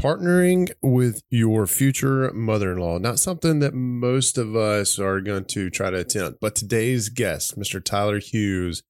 partnering with your future mother in law. Not something that most of us are going to try to attempt, but today's guest, Mr. Tyler Hughes,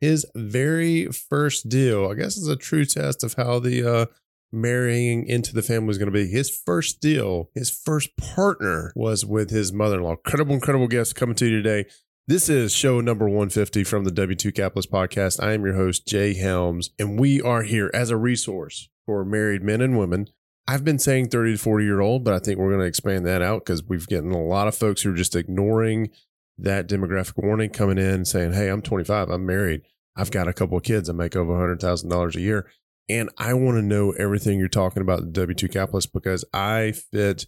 his very first deal, I guess, is a true test of how the uh, marrying into the family is going to be. His first deal, his first partner was with his mother in law. Incredible, incredible guest coming to you today. This is show number 150 from the W2 Capitalist Podcast. I am your host, Jay Helms, and we are here as a resource for married men and women I've been saying 30 to 40 year old, but I think we're going to expand that out because we've gotten a lot of folks who are just ignoring that demographic warning coming in saying, Hey, I'm 25, I'm married, I've got a couple of kids, I make over $100,000 a year. And I want to know everything you're talking about the W2 capitalist because I fit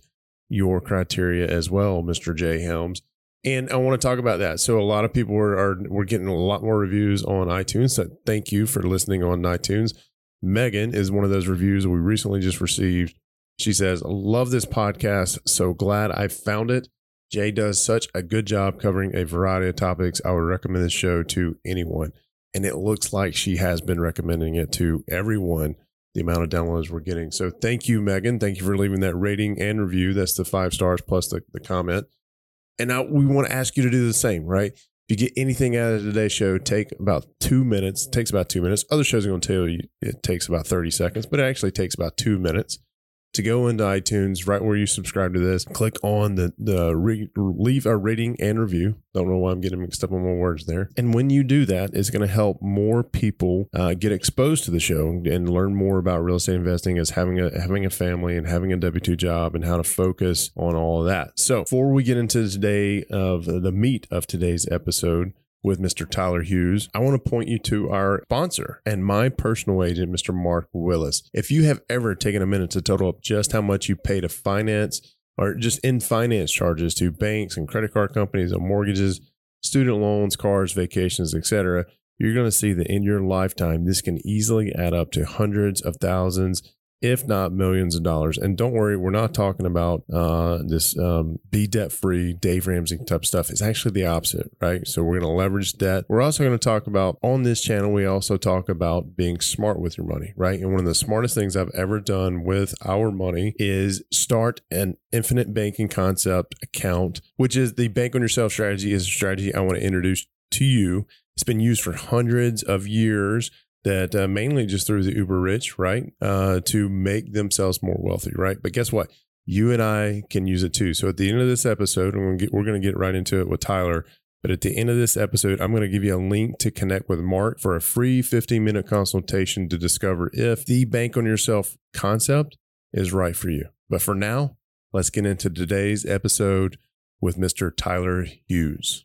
your criteria as well, Mr. Jay Helms. And I want to talk about that. So a lot of people are, are we're getting a lot more reviews on iTunes. So thank you for listening on iTunes. Megan is one of those reviews we recently just received. She says, Love this podcast. So glad I found it. Jay does such a good job covering a variety of topics. I would recommend this show to anyone. And it looks like she has been recommending it to everyone, the amount of downloads we're getting. So thank you, Megan. Thank you for leaving that rating and review. That's the five stars plus the, the comment. And now we want to ask you to do the same, right? If you get anything out of today's show, take about two minutes. It takes about two minutes. Other shows are going to tell you it takes about 30 seconds, but it actually takes about two minutes to go into iTunes, right where you subscribe to this, click on the the re, leave a rating and review. Don't know why I'm getting mixed up on my words there. And when you do that, it's going to help more people uh, get exposed to the show and learn more about real estate investing as having a having a family and having a W two job and how to focus on all of that. So before we get into today of the meat of today's episode, with Mr. Tyler Hughes, I want to point you to our sponsor and my personal agent, Mr. Mark Willis. If you have ever taken a minute to total up just how much you pay to finance or just in finance charges to banks and credit card companies and mortgages, student loans, cars, vacations, etc., you're going to see that in your lifetime, this can easily add up to hundreds of thousands if not millions of dollars. And don't worry, we're not talking about uh, this um, be debt free, Dave Ramsey type stuff. It's actually the opposite, right? So we're going to leverage debt. We're also going to talk about on this channel, we also talk about being smart with your money, right? And one of the smartest things I've ever done with our money is start an infinite banking concept account, which is the bank on yourself strategy is a strategy I want to introduce to you. It's been used for hundreds of years that uh, mainly just through the uber rich, right, uh, to make themselves more wealthy, right? But guess what? You and I can use it too. So at the end of this episode, we're going to get right into it with Tyler. But at the end of this episode, I'm going to give you a link to connect with Mark for a free 15 minute consultation to discover if the bank on yourself concept is right for you. But for now, let's get into today's episode with Mr. Tyler Hughes.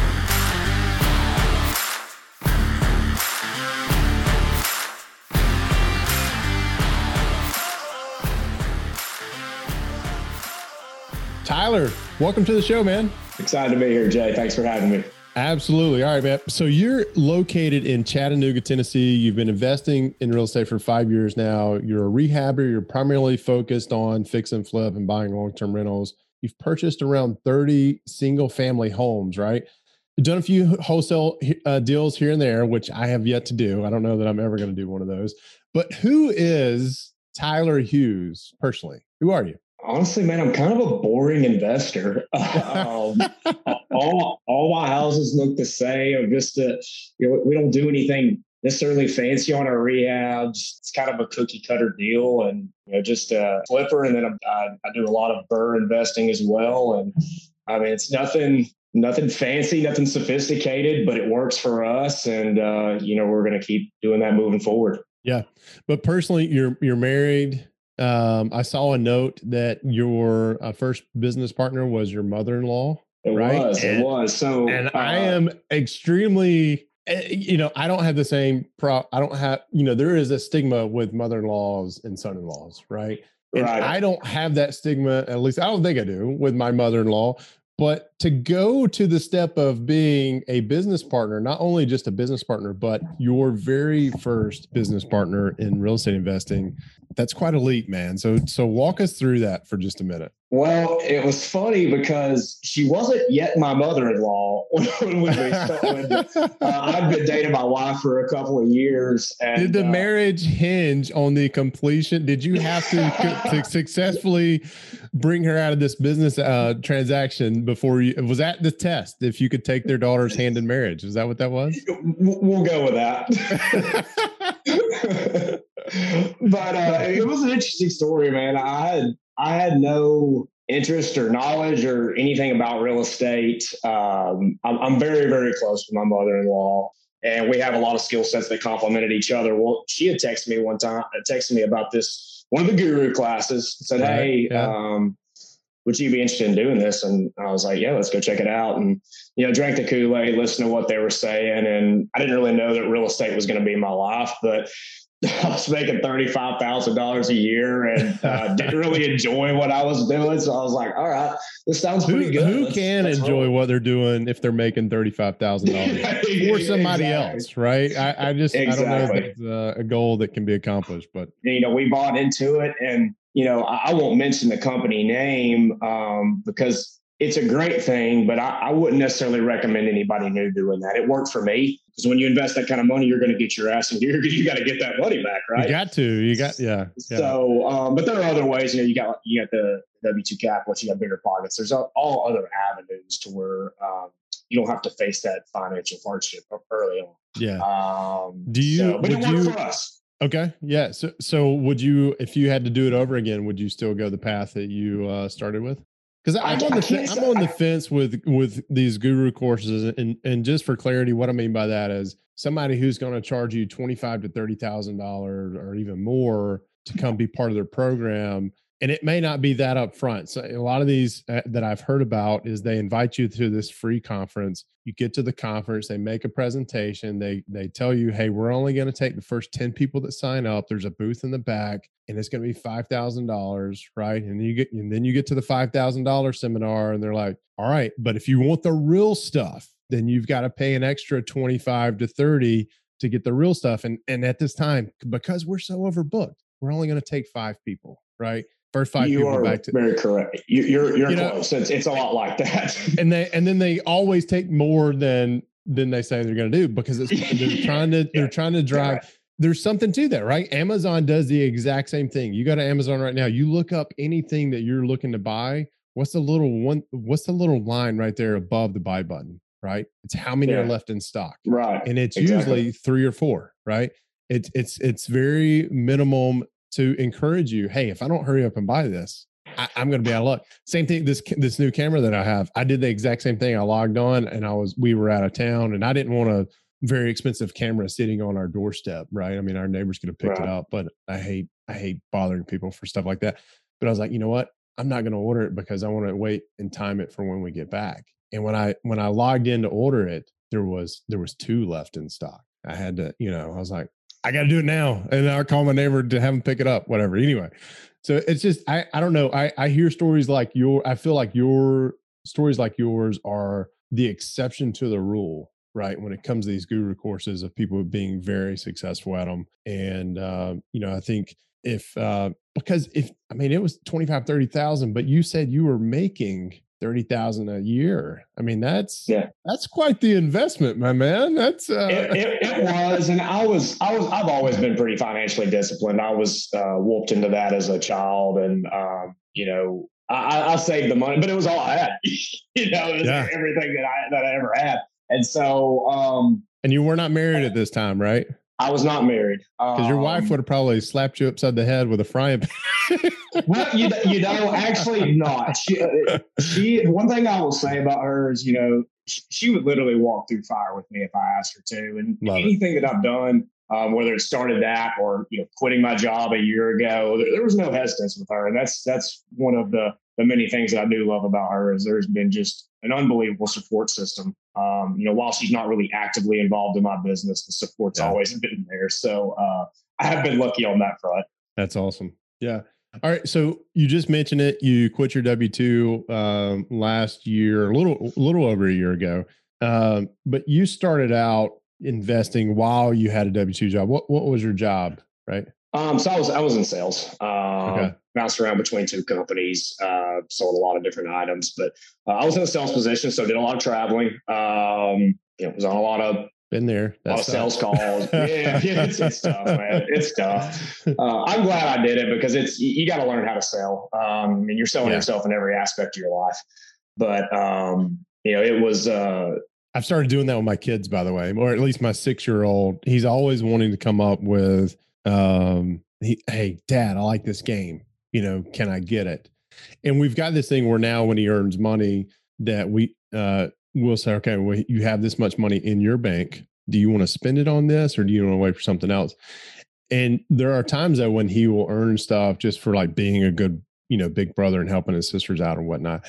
Tyler, welcome to the show, man. Excited to be here, Jay. Thanks for having me. Absolutely. All right, man. So you're located in Chattanooga, Tennessee. You've been investing in real estate for five years now. You're a rehabber. You're primarily focused on fix and flip and buying long term rentals. You've purchased around 30 single family homes, right? You've done a few wholesale uh, deals here and there, which I have yet to do. I don't know that I'm ever going to do one of those. But who is Tyler Hughes personally? Who are you? Honestly, man, I'm kind of a boring investor. um, all all my houses look the same. I'm just a, you know, we don't do anything necessarily fancy on our rehabs. It's kind of a cookie cutter deal, and you know, just a flipper. And then I, I do a lot of BRRRR investing as well. And I mean, it's nothing nothing fancy, nothing sophisticated, but it works for us. And uh, you know, we're going to keep doing that moving forward. Yeah, but personally, you're you're married um, I saw a note that your uh, first business partner was your mother-in-law. It right? was. And- it was. So, and uh, I am extremely eh, you know I don't have the same pro I don't have you know there is a stigma with mother-in-laws and son-in-laws right and right. I don't have that stigma at least I don't think I do with my mother-in-law but to go to the step of being a business partner not only just a business partner but your very first business partner in real estate investing that's quite elite man so so walk us through that for just a minute Well, it was funny because she wasn't yet my mother-in-law when we started. uh, I've been dating my wife for a couple of years. And, did the uh, marriage hinge on the completion? Did you have to, to successfully bring her out of this business uh, transaction before you? Was that the test? If you could take their daughter's hand in marriage, is that what that was? We'll go with that. but uh, it was an interesting story, man. I had I had no interest or knowledge or anything about real estate. Um, I'm, I'm very very close with my mother-in-law, and we have a lot of skill sets that complemented each other. Well, she had texted me one time, texted me about this one of the guru classes. Said, Right, "Hey." yeah. Um, would you be interested in doing this? And I was like, yeah, let's go check it out. And, you know, drank the Kool-Aid, listened to what they were saying. And I didn't really know that real estate was going to be my life, but I was making $35,000 a year and uh, didn't really enjoy what I was doing. So I was like, all right, this sounds Who, pretty good. who Let's- can let's enjoy roll. what they're doing if they're making thirty five thousand dollars for somebody Exactly. else, right? I, I just I don't know if it's uh, a goal that can be accomplished, but you know, we bought into it and, you know, I, I won't mention the company name um, because it's a great thing, but I, I wouldn't necessarily recommend anybody new doing that. It worked for me because when you invest that kind of money, you're going to get your ass in gear. You got to get that money back, right? you got to, you got, yeah, yeah. So, um, but there are other ways. You know, you got you got the W two capital, you got BiggerPockets. There's all, other avenues to where um, you don't have to face that financial hardship early on. yeah. Um, Do you- so- but it would worked you- for us. Okay. Yeah. So, so would you, if you had to do it over again, would you still go the path that you uh, started with? Because I'm on the fe- I'm on the fence with with these guru courses, and and just for clarity, what I mean by that is somebody who's going to charge you twenty five to thirty thousand dollars or even more to come be part of their program. And it may not be that upfront. So a lot of these uh, that I've heard about is they invite you to this free conference. You get to the conference, they make a presentation, they they tell you, "Hey, we're only going to take the first 10 people that sign up. There's a booth in the back and it's going to be $5,000, right?" And you get and then you get to the $5,000 seminar and they're like, "All right, but if you want the real stuff, then you've got to pay an extra 25 to 30 to get the real stuff." And and at this time, because we're so overbooked, we're only going to take 5 people, right? First 5 you people are back to very correct. You, you're you're You know- close. it's, it's a lot like that. and they and then they always take more than than they say they're going to do because it's they're trying to they're trying to drive there's something to that right amazon does the exact same thing you go to amazon right now you look up anything that you're looking to buy what's the little one what's the little line right there above the buy button right it's how many are left in stock right. and it's Exactly. usually three or four right it's it's it's very minimum to encourage you hey if i don't hurry up and buy this I, i'm going to be out of luck. Same thing this this new camera that i have i did the exact same thing i logged on and i was we were out of town and i didn't want a very expensive camera sitting on our doorstep right? I mean our neighbors could have picked it up but i hate i hate bothering people for stuff like that. But i was like you know what? I'm not going to order it because i want to wait and time it for when we get back. And when i when i logged in to order it there was there was two left in stock. I had to you know i was like i got to do it now. And I'll call my neighbor to have him pick it up whatever. Anyway so it's just i i don't know. I i hear stories like your i feel like your stories like yours are the exception to the rule right when it comes to these guru courses of people being very successful at them and uh, you know i think if uh because if i mean it was 25 30,000 but you said you were making 30,000 a year i mean that's Yeah. that's quite the investment my man that's uh it, it, it was, and I was, I was, I've always been pretty financially disciplined. I was uh, whooped into that as a child, and um, you know, I, I- saved the money, but it was all I had. you know, it was Yeah. everything that I that I ever had, and so um, and you were not married at this time right I was not married because your wife Um, would have probably slapped you upside the head with a frying pan well, you, you know, actually not. She, uh, she, one thing I will say about her is, you know, she, would literally walk through fire with me if I asked her to. And Love it. anything that I've done, um, whether it started that or, you know, quitting my job a year ago, there, there was no hesitance with her. And that's, that's one of the, the many things that I do love about her is there's been just an unbelievable support system. Um, you know, while she's not really actively involved in my business, the support's yeah. always been there. So uh, I have been lucky on that front. That's awesome. Yeah. All right. So you just mentioned it. You quit your W two um, last year, a little, a little over a year ago. Um, but you started out investing while you had a W two job. What What was your job? Right. Um, so I was I was in sales. Um, okay. Bounced around between two companies. Uh, sold a lot of different items, but uh, I was in a sales position, so did a lot of traveling. Um, you know, was on a lot of been there. a lot of sales calls. yeah, yeah, it's, it's tough, man. It's tough. Uh, I'm glad I did it because it's you, you got to learn how to sell. Um, and you're selling yeah. yourself in every aspect of your life. But um, you know, it was. Uh, I've started doing that with my kids, by the way, or at least my six year old. He's always wanting to come up with um, he, hey, dad, I like this game. You know, can I get it? And we've got this thing where now when he earns money that we uh we'll say, okay, well, you have this much money in your bank. Do you want to spend it on this or do you want to wait for something else? And there are times that when he will earn stuff just for like being a good, you know, big brother and helping his sisters out and whatnot.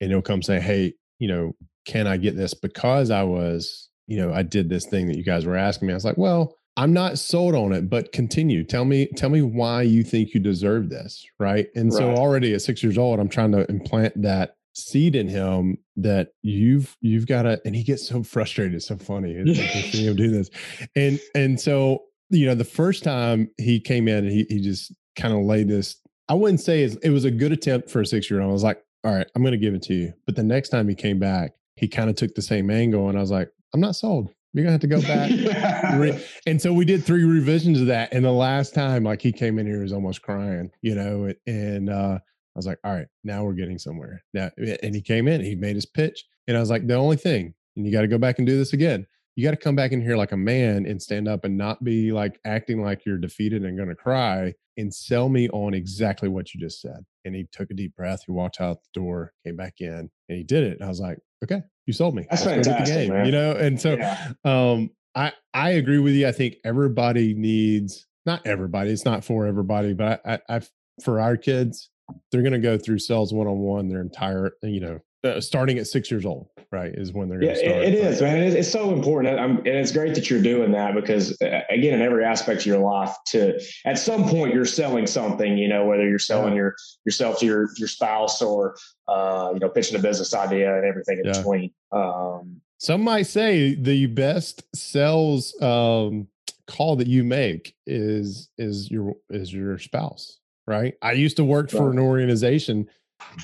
And he'll come say, Hey, you know, can I get this because I was, you know, I did this thing that you guys were asking me. I was like, well, I'm not sold on it, but continue. Tell me, tell me why you think you deserve this, right? And right. so already at six years old, I'm trying to implant that seed in him that you've you've got to. And he gets so frustrated. It's so funny to see him do this. And and so you know, the first time he came in, he he just kind of laid this. I wouldn't say it was a good attempt for a six year old. I was like, all right, I'm going to give it to you. But the next time he came back, he kind of took the same angle, and I was like, I'm not sold. You're gonna have to go back. yeah. And so we did three revisions of that. And the last time, like he came in here, he was almost crying, you know. And uh, I was like, all right, now we're getting somewhere. Now, and he came in, he made his pitch, and I was like, the only thing, and you got to go back and do this again. You got to come back in here like a man and stand up and not be like acting like you're defeated and going to cry and sell me on exactly what you just said. And he took a deep breath. He walked out the door, came back in, and he did it. And I was like, okay, you sold me. That's Let's fantastic, game, man. You know, and so yeah. um, I I agree with you. I think everybody needs not everybody. It's not for everybody, but I, I, I for our kids, they're going to go through sales one on one their entire you know uh, starting at six years old, right, is when they're going to yeah, start. It is, man. It's, it's so important, I'm, and it's great that you're doing that because, uh, again, in every aspect of your life, to at some point you're selling something. You know, whether you're selling yeah. your yourself to your your spouse or uh, you know pitching a business idea and everything in yeah. between. Um, Some might say the best sales um, call that you make is is your is your spouse, right? I used to work for an organization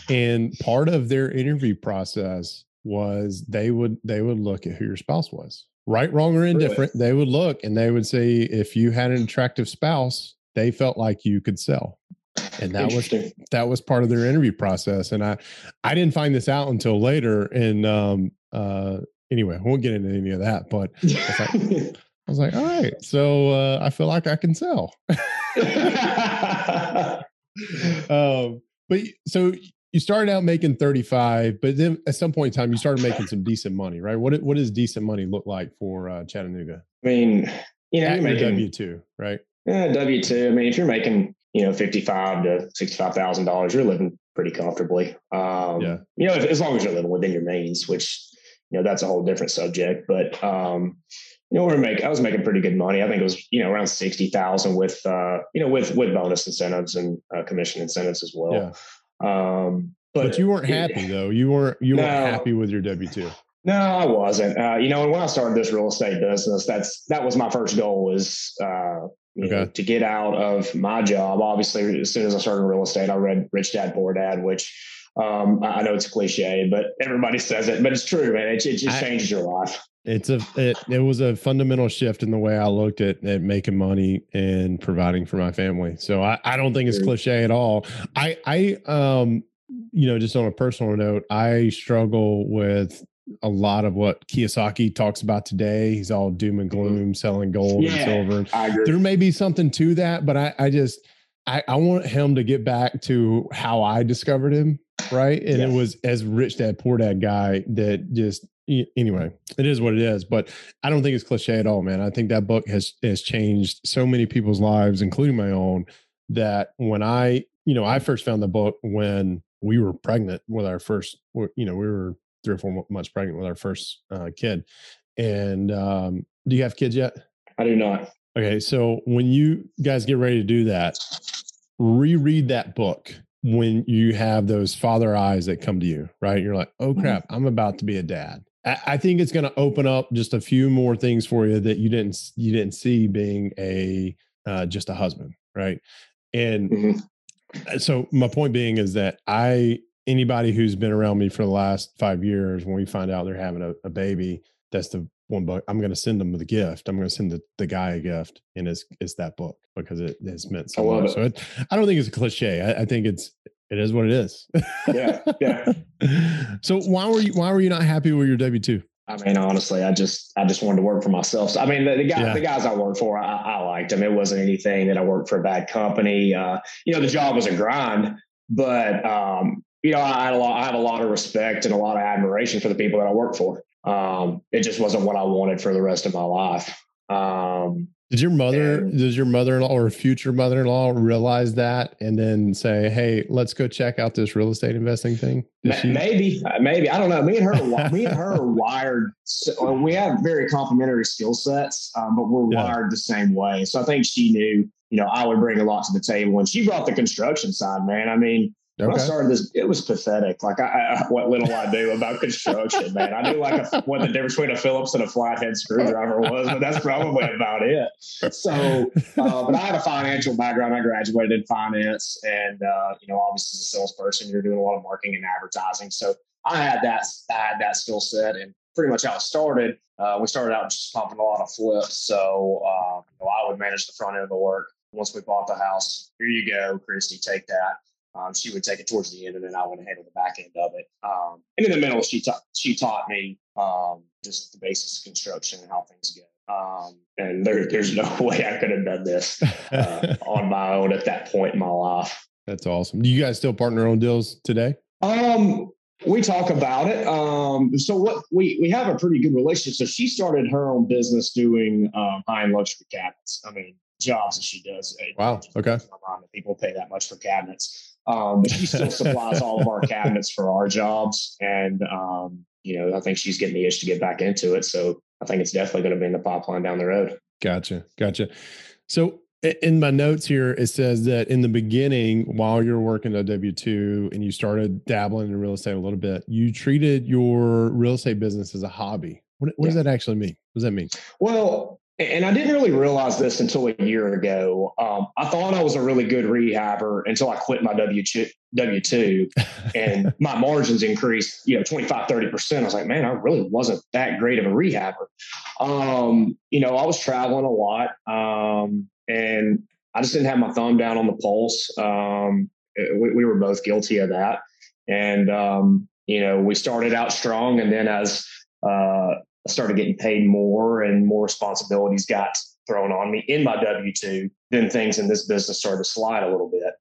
and part of their interview process was they would they would look at who your spouse was right wrong or indifferent really? they would look and they would say if you had an attractive spouse they felt like you could sell. And that was that was part of their interview process and i i didn't find this out until later and um uh anyway i won't get into any of that but I was like, I was like all right so uh i feel like i can sell. Um but so you started out making 35, but then at some point in time, you started making some decent money, right? What what does decent money look like for uh, Chattanooga? I mean, you know, you're making W two, right? Yeah, W two. I mean, if you're making you know fifty five to sixty five thousand dollars, you're living pretty comfortably. Um, yeah. You know, if, as long as you're living within your means, which you know that's a whole different subject. But um, you know, we are making. I was making pretty good money. I think it was you know around sixty thousand with uh, you know with with bonus incentives and uh, commission incentives as well. Um, but, but, you weren't happy though. You weren't you no, weren't happy with your W two. No, I wasn't. Uh, you know, when I started this real estate business, that's that was my first goal was uh, okay. know, to get out of my job. Obviously, as soon as I started real estate, I read Rich Dad Poor Dad, which um, I know it's cliche, but everybody says it, but it's true, man. It, it just I, changes your life. It's a it, it was a fundamental shift in the way I looked at at making money and providing for my family. So I, I don't think it's cliche at all. I I um you know just on a personal note, I struggle with a lot of what Kiyosaki talks about today. He's all doom and mm-hmm. gloom, selling gold yeah, and silver. There may be something to that, but I I just I, I want him to get back to how I discovered him, right? And yes. it was as rich dad, poor dad guy that just anyway, it is what it is. But I don't think it's cliche at all, man. I think that book has has changed so many people's lives, including my own. That when I, you know, I first found the book when we were pregnant with our first, you know, we were three or four months pregnant with our first uh, kid. And um, do you have kids yet? I do not. Okay, so when you guys get ready to do that, reread that book when you have those father eyes that come to you, right? You're like, oh Mm-hmm. crap, I'm about to be a dad. I, think it's going to open up just a few more things for you that you didn't you didn't see being a uh, just a husband, right? And Mhm. uh, so my point being is that I anybody who's been around me for the last five years, when we find out they're having a, a baby, that's the one book I'm going to send them the gift. I'm going to send the, the guy a gift, and it's it's that book because it has meant so much. it. So it, I don't think it's a cliche. I, I think it's it is what it is. Yeah, yeah. so why were you why were you not happy with your W two? I mean, honestly, I just I just wanted to work for myself. So, I mean, the, the guy, Yeah. the guys I worked for, I, I liked them. It wasn't anything that I worked for a bad company. Uh, you know, the job was a grind, but um, you know, I had a lot. I have a lot of respect and a lot of admiration for the people that I work for. Um, it just wasn't what I wanted for the rest of my life. Um, Did your mother, And- does your mother-in-law or future mother-in-law realize that and then say, "Hey, let's go check out this real estate investing thing"? Ma- she- Maybe, uh, maybe I don't know. Me and her, me and her are wired. So, uh, we have very complementary skill sets, um, but we're Yeah. wired the same way. So I think she knew, you know, I would bring a lot to the table, and she brought the construction side. Man, I mean, when I started this, it was pathetic. Like I, I, what little I do about construction, man. I knew like a, what the difference between a Phillips and a flathead screwdriver was, but that's probably about it. So, uh, but I had a financial background. I graduated in finance, and uh, you know, obviously, as a salesperson, you're doing a lot of marketing and advertising. So, I had that. I had that skill set, and pretty much how it started. Uh, we started out just pumping a lot of flips. So, uh, you know, I would manage the front end of the work. Once we bought the house, here you go, Christy, take that. Um, she would take it towards the end, and then I would handle the back end of it. Um, and in the middle, she taught she taught me um, just the basics of construction and how things go. Um, and there, there's no way I could have done this uh, on my own at that point in my life. That's awesome. Do you guys still partner on deals today? Um, we talk about it. Um, so what we we have a pretty good relationship. So she started her own business doing um, high end luxury cabinets. I mean, jobs that she does. Wow, okay. blows my mind that People pay that much for cabinets. Um, but she still supplies all of our cabinets for our jobs, and um, you know, I think she's getting the itch to get back into it. So I think it's definitely going to be in the pipeline down the road. Gotcha. Gotcha. So in my notes here, it says that in the beginning, while you were working at W 2 and you started dabbling in real estate a little bit, you treated your real estate business as a hobby. What, what does that actually mean? What does that mean? Well, and I didn't really realize this until a year ago. Um, I thought I was a really good rehabber until I quit my W W two, and my margins increased, you know, 25, 30 percent. I was like, man, I really wasn't that great of a rehabber. Um, you know, I was traveling a lot, um, and I just didn't have my thumb down on the pulse. Um, we, we were both guilty of that, and um, you know, we started out strong, and then as uh, I started getting paid more and more responsibilities got thrown on me in my W 2, then things in this business started to slide a little bit.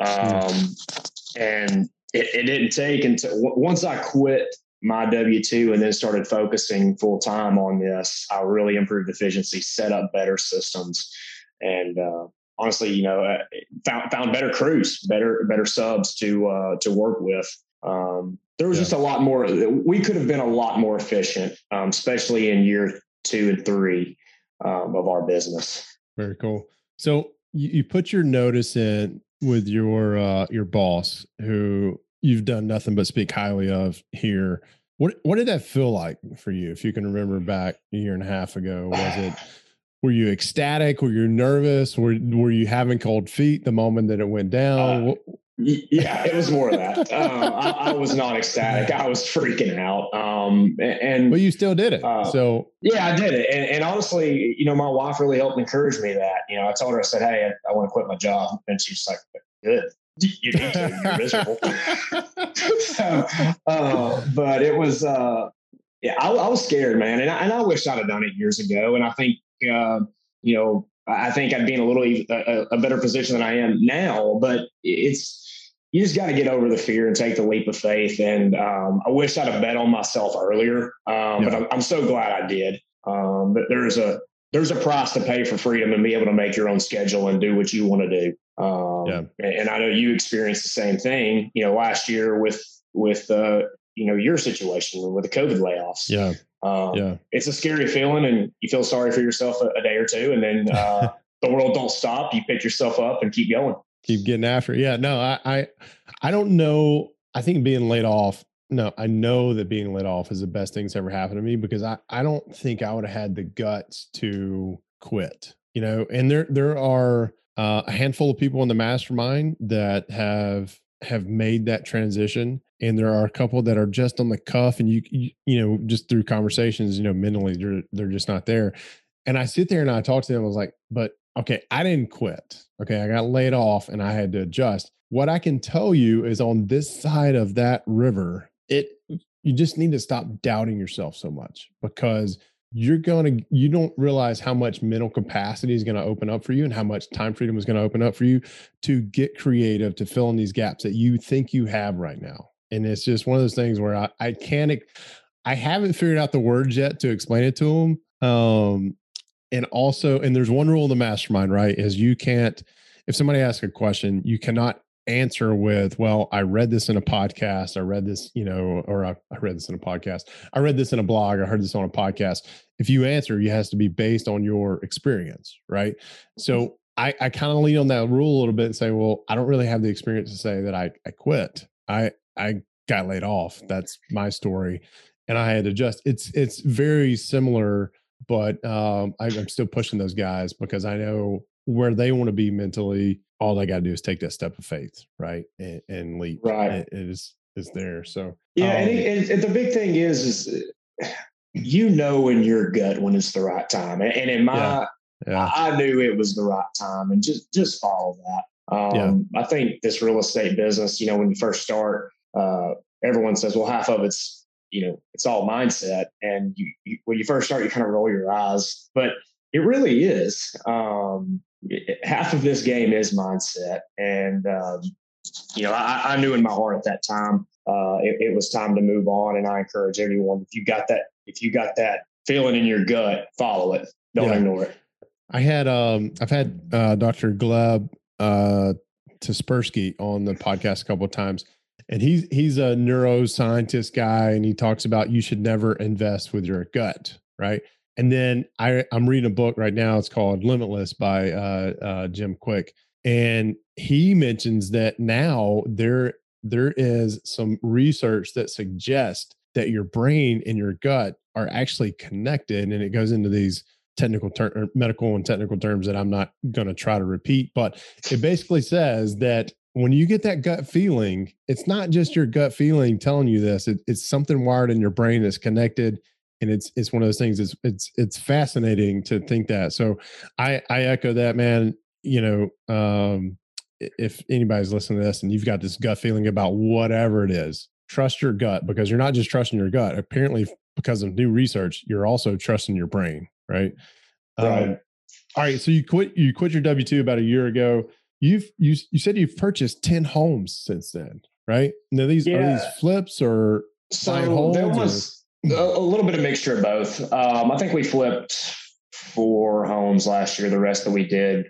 Um, and it, it didn't take until once I quit my W 2 and then started focusing full time on this, I really improved efficiency, set up better systems, and uh, honestly, you know, uh, found, found better crews, better, better subs to, uh, to work with. Um, there was Yeah. just a lot more. We could have been a lot more efficient, um, especially in year two and three um, of our business. Very cool. So you, you put your notice in with your uh, your boss, who you've done nothing but speak highly of here. What what did that feel like for you? If you can remember back a year and a half ago, was it were you ecstatic? Were you nervous? Were were you having cold feet the moment that it went down? Uh, What- Yeah, it was more of that. Um, I, I was not ecstatic. I was freaking out. Um, and but you still did it. Uh, so yeah, I did it. And, and honestly, you know, my wife really helped encourage me that. You know, I told her, I said, "Hey, I, I want to quit my job," and she's like, "Good, you need to. You're miserable." so, uh, but it was, uh, yeah, I, I was scared, man, and I, and I wish I'd have done it years ago. And I think, uh, you know, I I think I'd be in a little a better position than I am now. But it's you just got to get over the fear and take the leap of faith. And um, I wish I'd have bet on myself earlier, um, but I'm, I'm so glad I did. Um, but there's a there's a price to pay for freedom and be able to make your own schedule and do what you want to do. Um, Yeah. and, and I know you experienced the same thing. You know, last year with with uh, you know your situation with the COVID layoffs. Yeah, um, yeah. It's a scary feeling, and you feel sorry for yourself a, a day or two, and then uh, the world don't stop. You pick yourself up and keep going. Keep getting after it. Yeah, no, I, I, I don't know. I think being laid off. No, I know that being laid off is the best thing that's ever happened to me because I, I don't think I would have had the guts to quit. You know, and there, there are uh, a handful of people in the mastermind that have have made that transition and there are a couple that are just on the cuff and you, you you, know just through conversations you know mentally they're they're just not there and i sit there and i talk to them i was like but okay i didn't quit okay? I got laid off and i had to adjust. What i can tell you is on this side of that river it you just need to stop doubting yourself so much because you're going to you don't realize how much mental capacity is going to open up for you and how much time freedom is going to open up for you to get creative to fill in these gaps that you think you have right now. And it's just one of those things where i, I can't i haven't figured out the words yet to explain it to them um and also and there's one rule in the mastermind right is you can't if somebody asks a question you cannot answer with, well, I read this in a podcast. I read this, you know, or I, I, read this in a podcast. I read this in a blog. I heard this on a podcast. If you answer, it has to be based on your experience, right? So mm-hmm. I, I kind of lean on that rule a little bit and say, well, I don't really have the experience to say that I, I quit. I, I got laid off. That's my story. And I had to adjust. It's, it's very similar, but um, I, I'm still pushing those guys because I know where they want to be mentally all they got to do is take that step of faith, right, and, and leap. Right, it, is is there. So yeah, um, and, it, and, the big thing is, is you know in your gut when it's the right time, and, and in my, yeah, yeah. I knew it was the right time, and just just follow that. Um, yeah. I think this real estate business, you know, when you first start, uh, everyone says, well, half of it's you know it's all mindset, and you, you when you first start, you kind of roll your eyes, but it really is. Um, half of this game is mindset. And, um, you know, I, I, knew in my heart at that time, uh, it, it, was time to move on. And I encourage everyone, if you got that, if you got that feeling in your gut, follow it. Don't yeah. ignore it. I had, um, I've had, uh, Dr. Gleb, uh, Tsipursky on the podcast a couple of times and he's he's a neuroscientist guy and he talks about you should never invest with your gut right and then I, I'm reading a book right now. It's called Limitless by uh, uh, Jim Kwik and he mentions that now there there is some research that suggests that your brain and your gut are actually connected, and it goes into these technical ter- medical and technical terms that I'm not going to try to repeat, but it basically says that when you get that gut feeling, it's not just your gut feeling telling you this; it, it's something wired in your brain that's connected and it's it's one of those things it's it's it's fascinating to think that. So i i echo that man you know um if anybody's listening to this and you've got this gut feeling about whatever it is trust your gut because you're not just trusting your gut apparently because of new research you're also trusting your brain right? Right. um, all right so you quit you quit your w2 about a year ago you've you you said you've purchased 10 homes since then right now these yeah. are these flips or so there was a, a little bit of mixture of both. Um, I think we flipped four homes last year. The rest that we did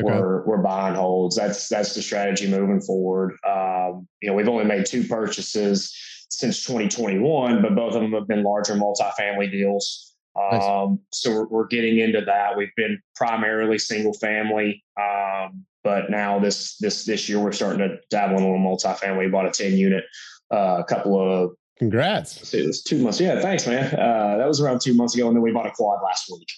okay. were were buying holds. That's that's the strategy moving forward. Um, you know, we've only made two purchases since 2021, but both of them have been larger multifamily deals. Um, nice. So we're, we're, getting into that. We've been primarily single family, um, but now this this this year we're starting to dabble in a little multifamily. We bought a 10 unit uh, a couple of Congrats. It was two months. Yeah, thanks, man. Uh, that was around two months ago. And then we bought a quad last week.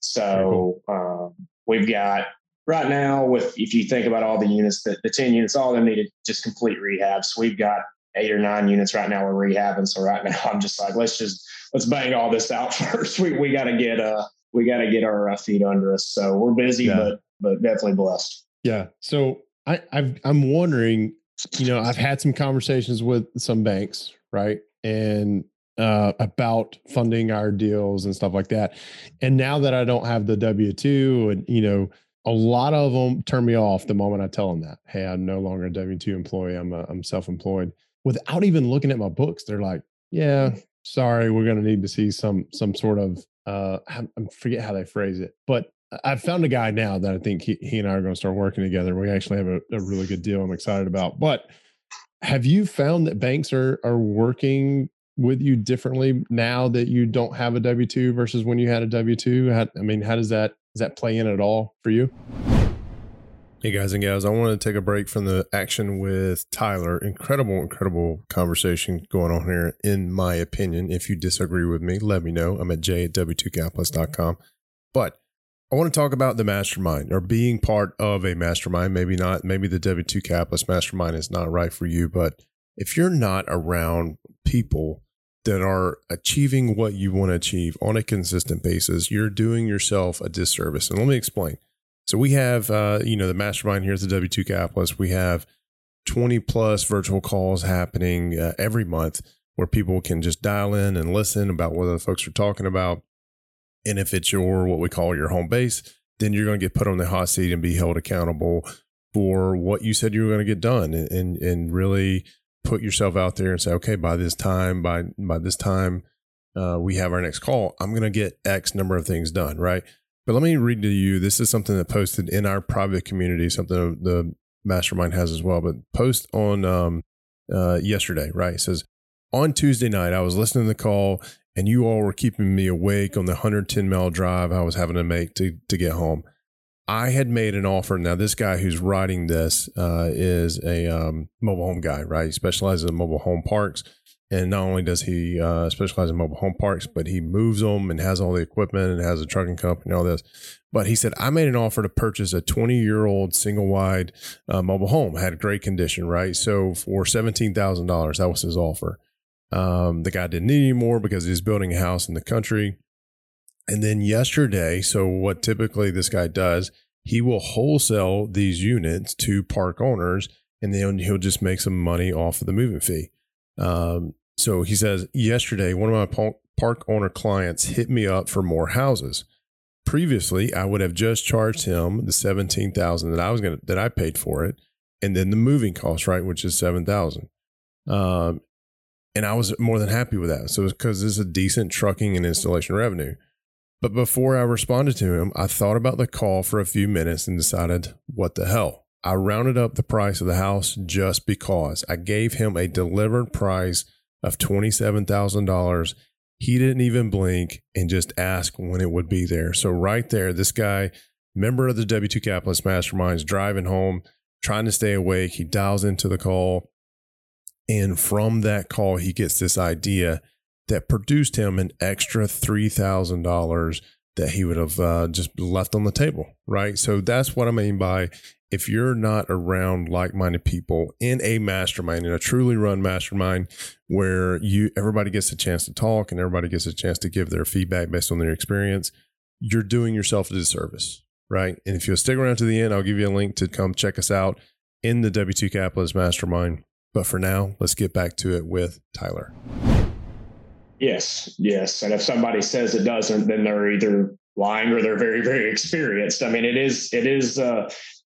So um, we've got right now with, if you think about all the units, the, the 10 units, all of them needed just complete rehabs. We've got eight or nine units right now we're rehabbing. So right now I'm just like, let's just, let's bang all this out first. We, we got to get, uh, we got to get our uh, feet under us. So we're busy, yeah. but, but definitely blessed. Yeah. So I, I've, I'm wondering, you know, I've had some conversations with some banks, right? And uh, about funding our deals and stuff like that. And now that I don't have the W two, and you know, a lot of them turn me off the moment I tell them that, hey, I'm no longer a W two employee. I'm a, I'm self employed. Without even looking at my books, they're like, yeah, sorry, we're going to need to see some some sort of uh, I forget how they phrase it, but I've found a guy now that I think he, he and I are going to start working together. We actually have a, a really good deal I'm excited about. But have you found that banks are are working with you differently now that you don't have a W two versus when you had a W two? I mean, how does that does that play in at all for you? Hey guys and gals, I want to take a break from the action with Tyler. Incredible, incredible conversation going on here, in my opinion. If you disagree with me, let me know. I'm at j at w2capitalist.com. But I want to talk about the mastermind or being part of a mastermind. Maybe not, maybe the W2 Capitalist mastermind is not right for you, but if you're not around people that are achieving what you want to achieve on a consistent basis, you're doing yourself a disservice. And let me explain. So we have, uh, you know, the mastermind here at the W2 Capitalist. We have 20 plus virtual calls happening uh, every month where people can just dial in and listen about what the folks are talking about. And if it's your, what we call your home base, then you're going to get put on the hot seat and be held accountable for what you said you were going to get done and, and, and really put yourself out there and say, okay, by this time, by by this time, uh, we have our next call. I'm going to get X number of things done, right? But let me read to you. This is something that posted in our private community, something the mastermind has as well. But post on um, uh, yesterday, right? It says on Tuesday night, I was listening to the call, and you all were keeping me awake on the 110 mile drive I was having to make to to get home. I had made an offer. Now, this guy who's writing this uh, is a um, mobile home guy, right? He specializes in mobile home parks. And not only does he uh, specialize in mobile home parks, but he moves them and has all the equipment and has a trucking company and all this. But he said, I made an offer to purchase a 20 year old single wide uh, mobile home, had great condition, right? So for $17,000, that was his offer. Um, the guy didn't need any more because he's building a house in the country. And then yesterday, so what typically this guy does, he will wholesale these units to park owners and then he'll just make some money off of the moving fee. Um, so he says, yesterday, one of my park owner clients hit me up for more houses. Previously, I would have just charged him the 17,000 that I was to, that I paid for it. And then the moving cost, right, which is 7,000. Um, and I was more than happy with that. So because this is a decent trucking and installation revenue. But before I responded to him, I thought about the call for a few minutes and decided, what the hell? I rounded up the price of the house just because I gave him a delivered price of $27,000. He didn't even blink and just ask when it would be there. So, right there, this guy, member of the W2 Capitalist Masterminds, driving home, trying to stay awake. He dials into the call. And from that call, he gets this idea that produced him an extra $3,000 that he would have uh, just left on the table, right? So that's what I mean by if you're not around like-minded people in a mastermind, in a truly run mastermind where you everybody gets a chance to talk and everybody gets a chance to give their feedback based on their experience, you're doing yourself a disservice, right? And if you'll stick around to the end, I'll give you a link to come check us out in the W2 Capitalist Mastermind. But for now, let's get back to it with Tyler. Yes, yes. And if somebody says it doesn't, then they're either lying or they're very, very experienced. I mean, it is, it is, uh,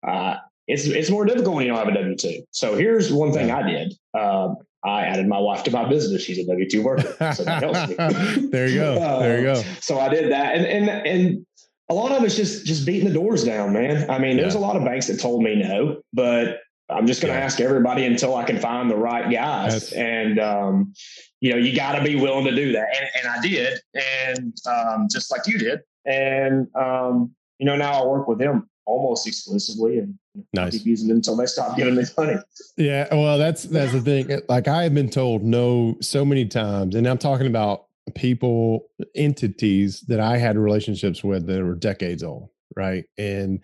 uh, it's it's more difficult when you don't have a W two. So here's one thing I did. Uh, I added my wife to my business. She's a W two worker, so that helps me. there you go. There you go. Uh, so I did that, and and and a lot of it's just just beating the doors down, man. I mean, there's a lot of banks that told me no, but I'm just going to yeah. ask everybody until I can find the right guys. That's, and, um, you know, you got to be willing to do that. And, and I did. And um, just like you did. And, um, you know, now I work with them almost exclusively and nice. keep using them until they stop giving me money. Yeah. Well, that's, that's the thing. Like I have been told no so many times, and I'm talking about people, entities that I had relationships with that were decades old. Right. And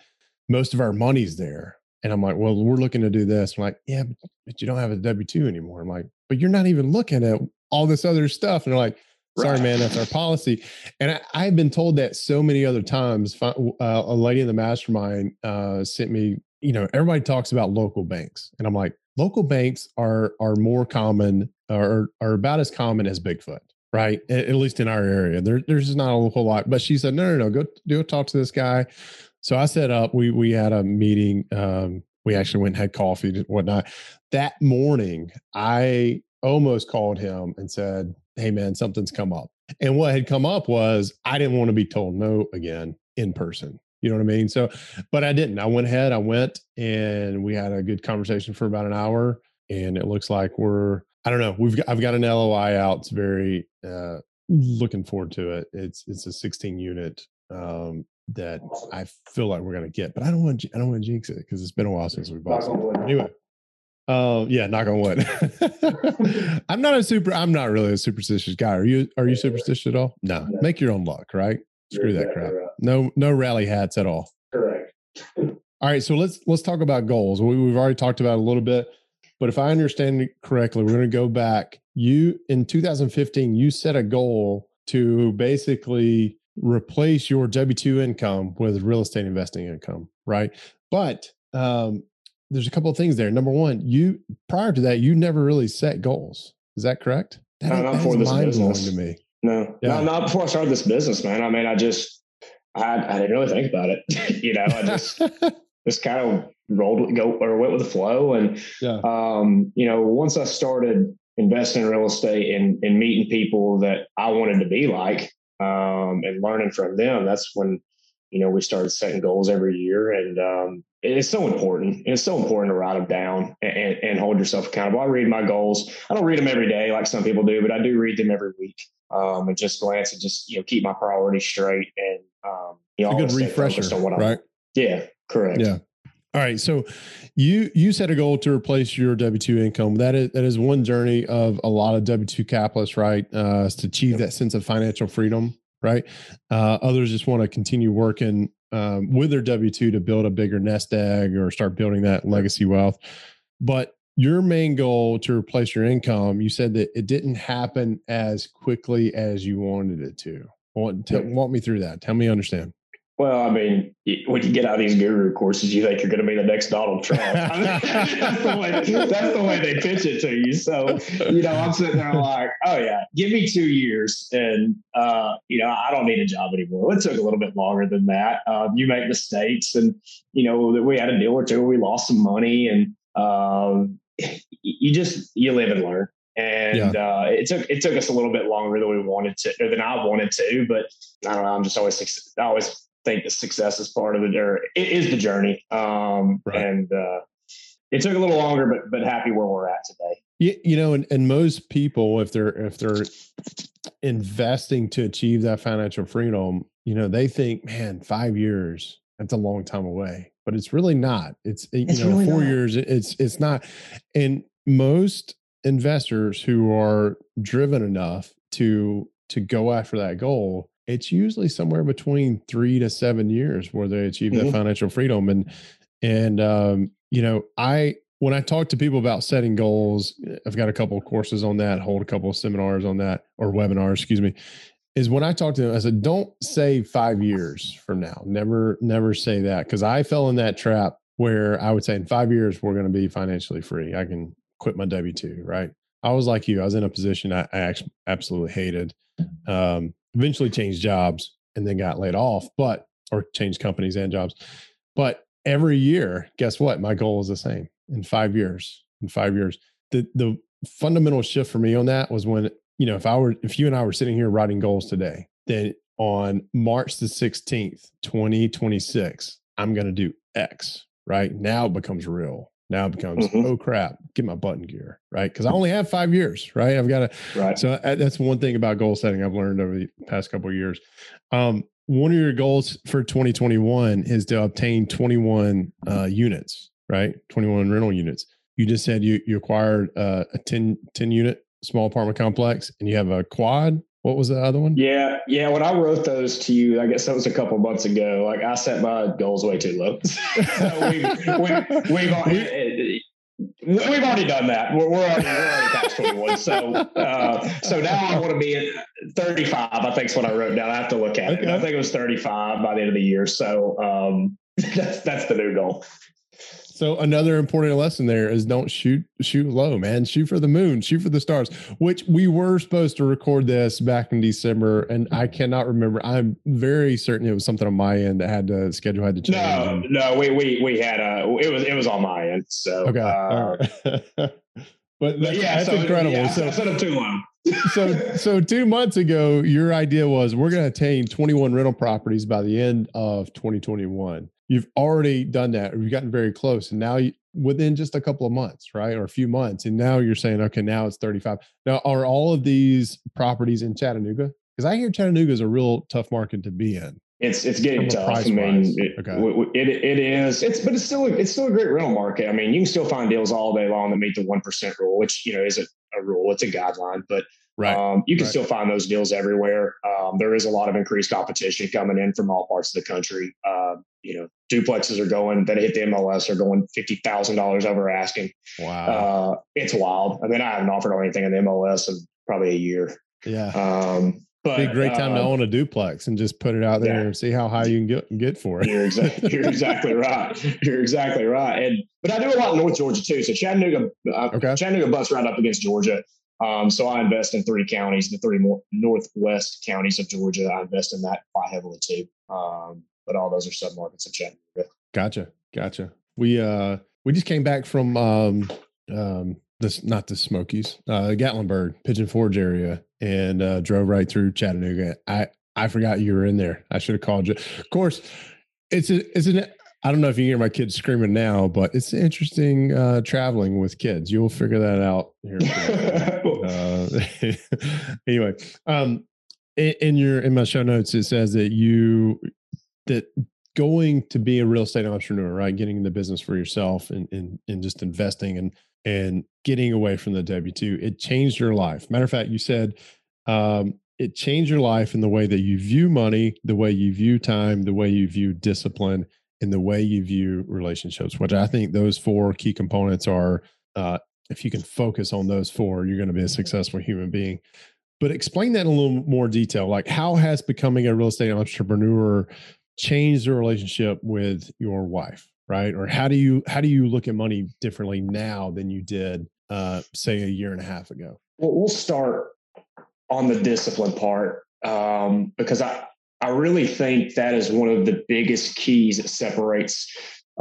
most of our money's there and I'm like, well, we're looking to do this. I'm like, yeah, but, but you don't have a W 2 anymore. I'm like, but you're not even looking at all this other stuff. And they're like, sorry, right. man, that's our policy. And I, have been told that so many other times. Uh, a lady in the mastermind uh, sent me, you know, everybody talks about local banks. And I'm like, local banks are are more common or are about as common as Bigfoot right? At, at, least in our area. There, there's not a whole lot. But she said, no, no, no, go go talk to this guy. So I set up. We we had a meeting. Um, we actually went and had coffee and whatnot. That morning, I almost called him and said, "Hey, man, something's come up." And what had come up was I didn't want to be told no again in person. You know what I mean? So, but I didn't. I went ahead. I went and we had a good conversation for about an hour. and it looks like we're I don't know. We've got, I've got an LOI out. It's very uh, looking forward to it. It's it's a 16 unit um, that I feel like we're gonna get, but I don't want I don't want to jinx it because it's been a while since we bought something. Anyway, uh, yeah, knock on wood. I'm not a super. I'm not really a superstitious guy. Are you? Are you superstitious at all? No. Make your own luck, right? Screw that crap. No, no rally hats at all. Correct. All right, so let's let's talk about goals. We, we've already talked about a little bit, but if I understand it correctly, we're going to go back. You in 2015, you set a goal to basically replace your W two income with real estate investing income, right? But um, there's a couple of things there. Number one, you prior to that, you never really set goals. Is that correct? That, No, not for this business. to me. No, Yeah. not, not before I started this business, man. I mean, I just, I, I didn't really think about it. you know, I just, just kind of rolled, with- go or went with the flow. And, yeah. um, you know, once I started investing in real estate and, and meeting people that I wanted to be like, um, and learning from them, that's when, you know, we started setting goals every year. And, um, it's so important. It's so important to write them down and, and, hold yourself accountable. I read my goals. I don't read them every day like some people do, but I do read them every week. Um, and just glance and just, you know, keep my priorities straight and, um, you know, a good refresher, on what I'm- right? Yeah, correct. Yeah. All right. So you you set a goal to replace your W two income. That is that is one journey of a lot of W two capitalists, right? Uh, is to achieve that sense of financial freedom, right? Uh, others just want to continue working um, with their W two to build a bigger nest egg or start building that legacy wealth. But your main goal to replace your income, you said that it didn't happen as quickly as you wanted it to. Walk, tell, walk me through that. Tell me understand. Well, I mean, when you get out of these guru courses, you think you're going to be the next Donald Trump. I mean, that's, the way, that's the way they pitch it to you. So, you know, I'm sitting there like, oh, yeah, give me two years and, uh, you know, I don't need a job anymore. It took a little bit longer than that. Uh, you make mistakes and, you know, we had a deal or two we lost some money and um, you just, you live and learn. And uh, it took it took us a little bit longer than we wanted to, or than I wanted to. But I don't know. I'm just always I always think the success is part of it, or it is the journey. Um, Right. And uh, it took a little longer, but but happy where we're at today. You, you know, and, and most people, if they're if they're investing to achieve that financial freedom, you know, they think, man, five years, that's a long time away. But it's really not. It's you It's know, really four not. years, it's it's not. And most investors who are driven enough to to go after that goal, it's usually somewhere between three to seven years where they achieve that Mhm. financial freedom. And and um, you know, I when I talk to people about setting goals, I've got a couple of courses on that, hold a couple of seminars on that, or webinars, excuse me. Is when I talk to them, I said, don't say five years from now. Never, never say that. Cause I fell in that trap where I would say in five years, we're going to be financially free. I can quit my W 2, right? I was like you. I was in a position I, I actually absolutely hated. Um, eventually changed jobs and then got laid off, but, or changed companies and jobs. But every year, guess what? My goal is the same in five years. In five years, the the fundamental shift for me on that was when you know if I were if you and I were sitting here writing goals today, then on March the sixteenth, twenty twenty six, I'm going to do X. Right now, it becomes real. Now it becomes Mhm. oh crap, get my button gear right because I only have five years. Right, I've got to Right. so uh, that's one thing about goal setting I've learned over the past couple of years. Um, one of your goals for 2021 is to obtain 21 uh, units, right? 21 rental units. You just said you you acquired uh, a 10, 10 unit small apartment complex, and you have a quad. What was the other one? Yeah, yeah. When I wrote those to you, I guess that was a couple months ago. Like I set my goals way too low. so we've, we've, we've, already, we've already done that. We're, we're already, we're already past 21. So, uh, so now I want to be at 35. I think is what I wrote down. I have to look at it. Okay. I think it was 35 by the end of the year. So um, that's that's the new goal. So another important lesson there is don't shoot shoot low, man. Shoot for the moon, shoot for the stars. Which we were supposed to record this back in December, and I cannot remember. I'm very certain it was something on my end that had to schedule had to change. No, no, we we we had a it was it was on my end. So Okay. uh, All right. but but that's, yeah, that's so, incredible. Yeah, I so, set too low. so, so two months ago, your idea was we're going to attain 21 rental properties by the end of 2021. You've already done that. or You've gotten very close, and now you, within just a couple of months, right? Or a few months. And now you're saying, okay, now it's 35. Now, are all of these properties in Chattanooga? Because I hear Chattanooga is a real tough market to be in. It's it's getting tough. I mean, it, okay. it, it is. It's but it's still it's still a great rental market. I mean, you can still find deals all day long that meet the one percent rule, which you know isn't a rule; it's a guideline. But Right. Um, you can right. still find those deals everywhere. Um, there is a lot of increased competition coming in from all parts of the country. Uh, you know, duplexes are going that hit the MLS are going fifty thousand dollars over asking. Wow, uh, it's wild. I mean, I haven't offered on anything in the MLS in probably a year. Yeah. Um, but be a great time uh, to own a duplex and just put it out there yeah. and see how high you can get get for it. You're exactly you're exactly right. You're exactly right. And but I do a lot in North Georgia too. So Chattanooga, uh, okay. Chattanooga butts right up against Georgia. Um, so I invest in three counties, the three more northwest counties of Georgia. I invest in that quite heavily too. Um, but all those are submarkets of Chattanooga. Gotcha, gotcha. We uh we just came back from um um this not the Smokies, uh Gatlinburg, Pigeon Forge area, and uh drove right through Chattanooga. I I forgot you were in there. I should have called you. Of course, it's a, it's an I don't know if you hear my kids screaming now, but it's interesting uh, traveling with kids. You'll figure that out here. uh, anyway, um, in, in, your in my show notes, it says that you that going to be a real estate entrepreneur, right? Getting in the business for yourself and and, and just investing and and getting away from the W two, it changed your life. Matter of fact, you said um, it changed your life in the way that you view money, the way you view time, the way you view discipline and the way you view relationships, which I think those four key components are. Uh, if you can focus on those four, you're going to be a successful human being. But explain that in a little more detail. Like, how has becoming a real estate entrepreneur changed the relationship with your wife, right? Or how do you how do you look at money differently now than you did, uh, say, a year and a half ago? Well, we'll start on the discipline part um, because I I really think that is one of the biggest keys that separates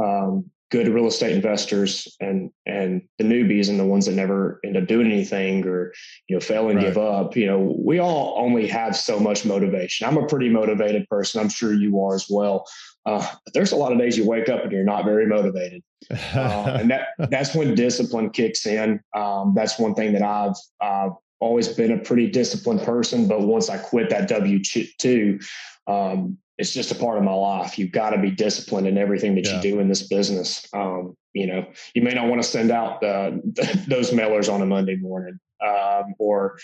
um, good real estate investors and and the newbies and the ones that never end up doing anything or you know fail and right. give up. You know, we all only have so much motivation. I'm a pretty motivated person. I'm sure you are as well. Uh, but there's a lot of days you wake up and you're not very motivated, uh, and that that's when discipline kicks in. Um, that's one thing that I've I've always been a pretty disciplined person, but once I quit that W two, um, it's just a part of my life. You've got to be disciplined in everything that yeah. you do in this business. Um, you know, you may not want to send out uh, those mailers on a Monday morning um, or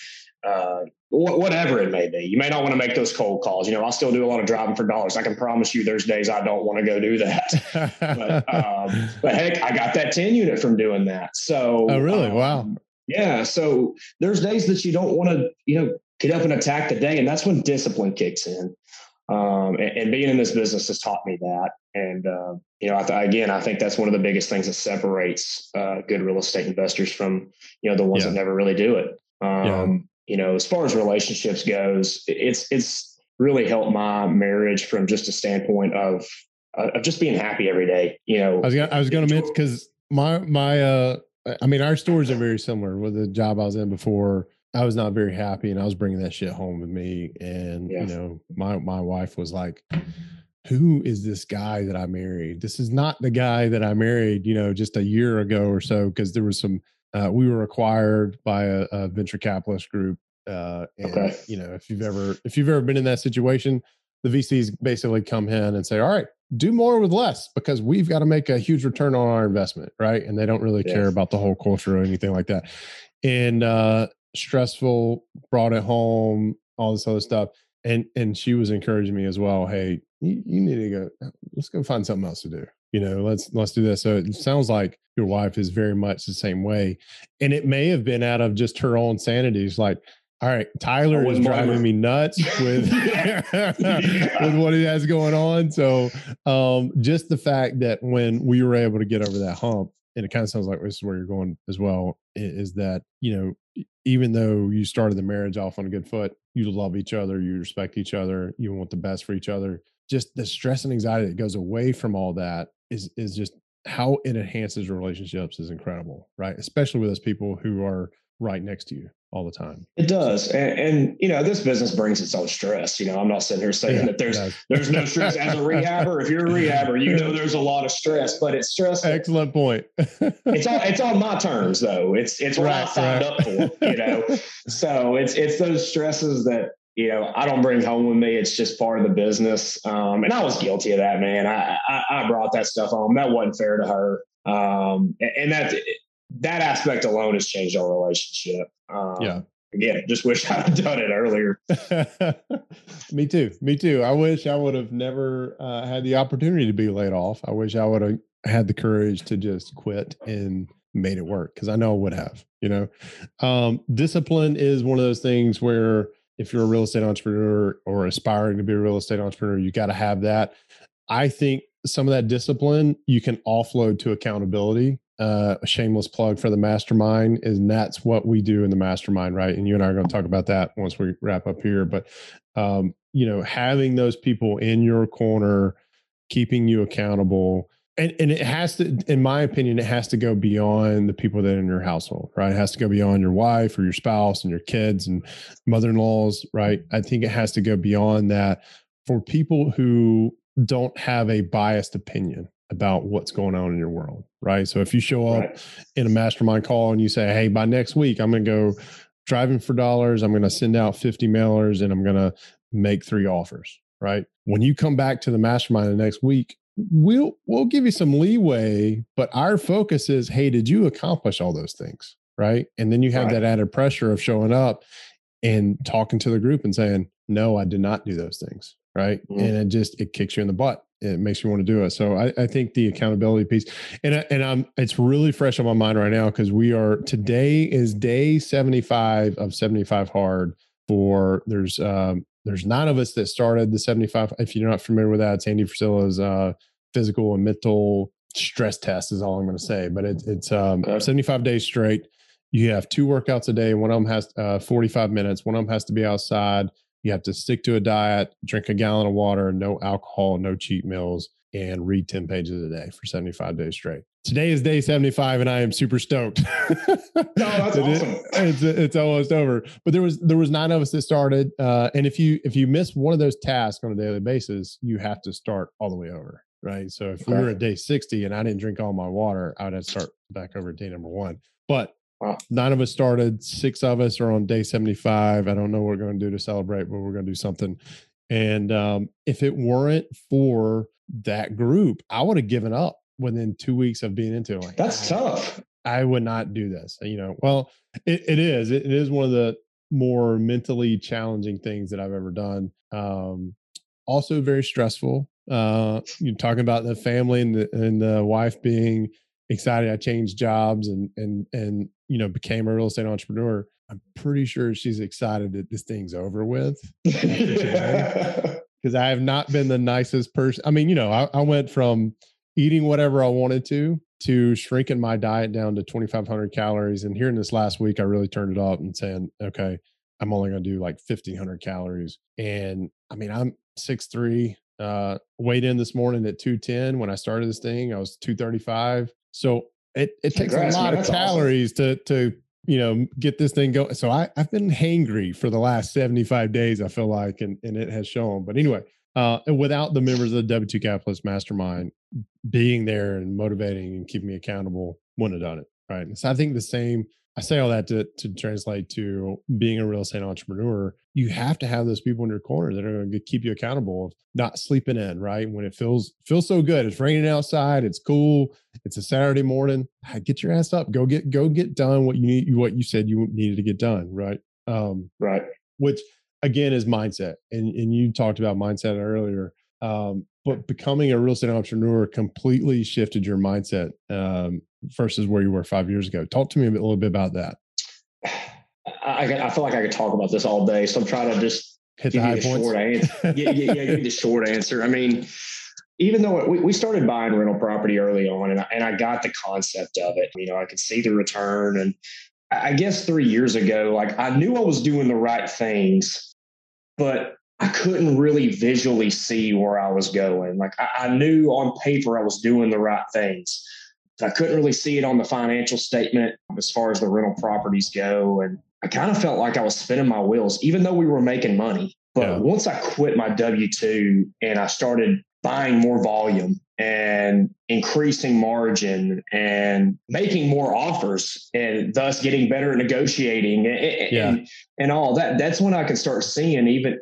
uh, whatever it may be. You may not want to make those cold calls. You know, I still do a lot of driving for dollars. I can promise you there's days I don't want to go do that. but, um, but heck, I got that 10 unit from doing that. So, oh, really? Um, wow. Yeah. So there's days that you don't want to, you know, get up and attack the day. And that's when discipline kicks in. Um, and, and, being in this business has taught me that. And, uh, you know, I th- again, I think that's one of the biggest things that separates uh, good real estate investors from, you know, the ones yeah. that never really do it. Um, yeah. You know, as far as relationships goes, it's, it's really helped my marriage from just a standpoint of, uh, of just being happy every day. You know, I was gonna, I was going to mention because my, my, uh, I mean, our stories are very similar with the job I was in before. I was not very happy and I was bringing that shit home with me. And, you know, my, my wife was like, who is this guy that I married? This is not the guy that I married, you know, just a year ago or so. Cause there was some, uh, we were acquired by a, a venture capitalist group. Uh, and okay. you know, if you've ever, if you've ever been in that situation, the VCs basically come in and say, all right, do more with less because we've got to make a huge return on our investment, right? And they don't really yes. care about the whole culture or anything like that. And uh, stressful, brought it home, all this other stuff. And and she was encouraging me as well. Hey, you, you need to go. Let's go find something else to do. You know, let's let's do this. So it sounds like your wife is very much the same way, and it may have been out of just her own sanity. It's like, all right, Tyler is driving me nuts with with what he has going on. So, um, just the fact that when we were able to get over that hump, and it kind of sounds like this is where you're going as well, is that you know, even though you started the marriage off on a good foot, you love each other, you respect each other, you want the best for each other. Just the stress and anxiety that goes away from all that is is just how it enhances relationships is incredible, right? Especially with those people who are right next to you all the time. It does, and, and, you know this business brings its own stress. You know, I'm not sitting here saying yeah, that there's there's no stress as a rehabber. If you're a rehabber, you know there's a lot of stress, but it's stress. Excellent point. it's on it's on my terms though. It's it's what right, I signed right. up for. You know, so it's it's those stresses that you know, I don't bring home with me. It's just part of the business. Um, and I was guilty of that, man. I, I, I brought that stuff home. That wasn't fair to her. Um, and, and that that aspect alone has changed our relationship. Um, yeah. Again, just wish I'd done it earlier. me too. Me too. I wish I would have never uh, had the opportunity to be laid off. I wish I would have had the courage to just quit and made it work because I know I would have. You know, um, discipline is one of those things where if you're a real estate entrepreneur or aspiring to be a real estate entrepreneur, you got to have that. I think some of that discipline you can offload to accountability. Uh, a shameless plug for the mastermind is that's what we do in the mastermind, right? And you and I are going to talk about that once we wrap up here. But um, you know, having those people in your corner, keeping you accountable, and and it has to in my opinion it has to go beyond the people that are in your household right it has to go beyond your wife or your spouse and your kids and mother-in-laws right i think it has to go beyond that for people who don't have a biased opinion about what's going on in your world right so if you show up right. in a mastermind call and you say hey by next week i'm going to go driving for dollars i'm going to send out 50 mailers and i'm going to make three offers right when you come back to the mastermind the next week we'll we'll give you some leeway, but our focus is, hey, did you accomplish all those things? Right. And then you have right. that added pressure of showing up and talking to the group and saying, no, I did not do those things. Right. Mm-hmm. And it just it kicks you in the butt. It makes you want to do it. So I, I think the accountability piece, and I, and I'm it's really fresh on my mind right now because we are today is day 75 of 75 hard for there's um there's nine of us that started the 75. If you're not familiar with that, it's Andy Frisella's uh, physical and mental stress test is all I'm going to say. But it, it's um, okay. 75 days straight. You have two workouts a day. One of them has uh, 45 minutes. One of them has to be outside. You have to stick to a diet, drink a gallon of water, no alcohol, no cheat meals, and read 10 pages a day for 75 days straight. Today is day 75 and I am super stoked. no, that's awesome. it's, it's almost over. But there was there was nine of us that started. Uh, and if you if you miss one of those tasks on a daily basis, you have to start all the way over. Right. So if we were at day 60 and I didn't drink all my water, I would have to start back over at day number one. But Wow. Nine of us started. Six of us are on day 75. I don't know what we're going to do to celebrate, but we're going to do something. And um, if it weren't for that group, I would have given up within two weeks of being into it. Like, That's tough. I would not do this. You know, well, it, it is. It, it is one of the more mentally challenging things that I've ever done. Um, also very stressful. Uh, you're talking about the family and the and the wife being excited. I changed jobs and and and you know became a real estate entrepreneur. I'm pretty sure she's excited that this thing's over with. Because I have not been the nicest person. I mean, you know, I, I went from eating whatever I wanted to to shrinking my diet down to 2,500 calories. And here in this last week, I really turned it up and saying, okay, I'm only going to do like 1,500 calories. And I mean, I'm 6'3, uh, weighed in this morning at 210. When I started this thing, I was 235. So it, it takes Congrats, a lot man, of calories awesome. to, to, you know, get this thing going. So I, I've been hangry for the last 75 days, I feel like, and, and it has shown. But anyway, uh, without the members of the W2 Capitalist Mastermind being there and motivating and keeping me accountable, wouldn't have done it. Right. so I think the same, I say all that to, to translate to being a real estate entrepreneur. You have to have those people in your corner that are going to keep you accountable of not sleeping in, right? When it feels feels so good. It's raining outside, it's cool, it's a Saturday morning. Get your ass up. Go get go get done what you need what you said you needed to get done, right? Um right. Which again is mindset. And and you talked about mindset earlier. Um, but becoming a real estate entrepreneur completely shifted your mindset um, versus where you were five years ago. Talk to me a, bit, a little bit about that. I, I, feel like I could talk about this all day, so I'm trying to just Hit give you the short answer. yeah, yeah, yeah, give you the short answer. I mean, even though we, we started buying rental property early on, and I, and I got the concept of it, you know, I could see the return, and I guess three years ago, like I knew I was doing the right things, but I couldn't really visually see where I was going. Like I, I, knew on paper I was doing the right things. I couldn't really see it on the financial statement as far as the rental properties go. And I kind of felt like I was spinning my wheels, even though we were making money. But yeah. once I quit my W 2 and I started buying more volume and increasing margin and making more offers and thus getting better at negotiating and, yeah. and, and, all that, that's when I could start seeing even,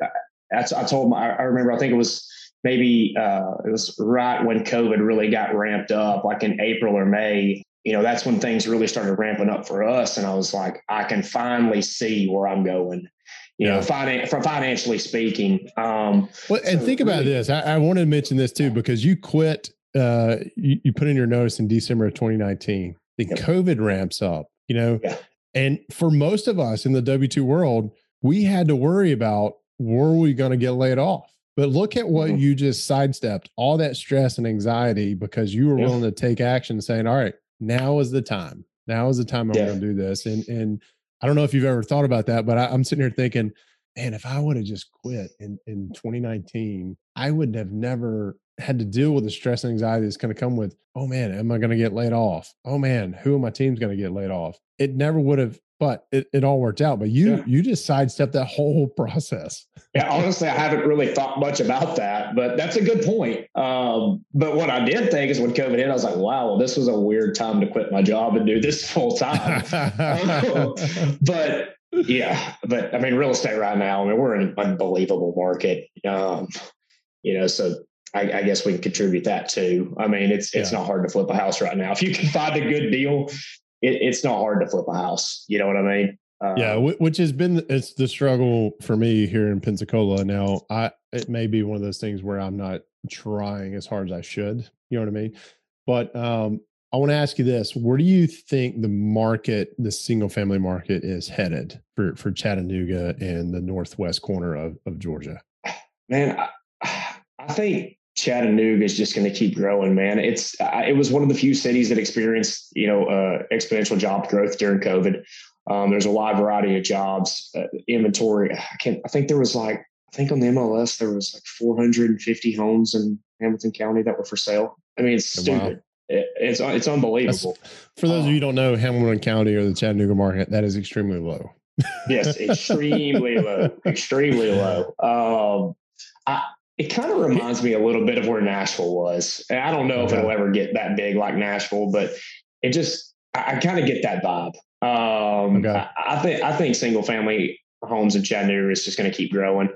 that's, I told my, I remember, I think it was maybe, uh, it was right when COVID really got ramped up, like in April or May, you know, that's when things really started ramping up for us. And I was like, I can finally see where I'm going you yeah. know, finan- from financially speaking. Um, well, and so think really, about this. I, I wanted to mention this too because you quit. Uh, you, you put in your notice in December of 2019. The yep. COVID ramps up. You know, yeah. and for most of us in the W two world, we had to worry about were we going to get laid off. But look at what mm-hmm. you just sidestepped all that stress and anxiety because you were yeah. willing to take action, saying, "All right, now is the time. Now is the time I'm yeah. going to do this." And and I don't know if you've ever thought about that, but I, am sitting here thinking, man, if I would have just quit in, in 2019, I would have never had to deal with the stress and anxiety that's going to come with, oh man, am I going to get laid off? Oh man, who in my team's going to get laid off? It never would have, but it, it all worked out. But you, yeah. you just sidestepped that whole process. yeah, honestly, I haven't really thought much about that, but that's a good point. Um, but what I did think is when COVID hit, I was like, wow, well, this was a weird time to quit my job and do this full time. but yeah, but I mean, real estate right now, I mean, we're in an unbelievable market. Um, you know, so I, I, guess we can contribute that too. I mean, it's it's yeah. not hard to flip a house right now. If you can find a good deal, it, it's not hard to flip a house. You know what I mean? yeah, um, which has been it's the struggle for me here in Pensacola. Now, I it may be one of those things where I'm not trying as hard as I should. You know what I mean? But um, I want to ask you this: Where do you think the market, the single family market, is headed for for Chattanooga and the northwest corner of of Georgia? Man, I, I think Chattanooga is just going to keep growing, man. It's it was one of the few cities that experienced you know uh, exponential job growth during COVID. Um, there's a wide variety of jobs. Uh, inventory, I can I think there was like I think on the MLS there was like 450 homes in Hamilton County that were for sale. I mean, it's oh, stupid. Wow. It, it's it's unbelievable. That's, for those um, of you who don't know Hamilton County or the Chattanooga market, that is extremely low. yes, extremely low, extremely low. Um, I, it kind of reminds me a little bit of where Nashville was. And I don't know if it'll ever get that big like Nashville, but it just I, I kind of get that vibe. Um, okay. I, I, think I think single family homes in Chattanooga is just going to keep growing.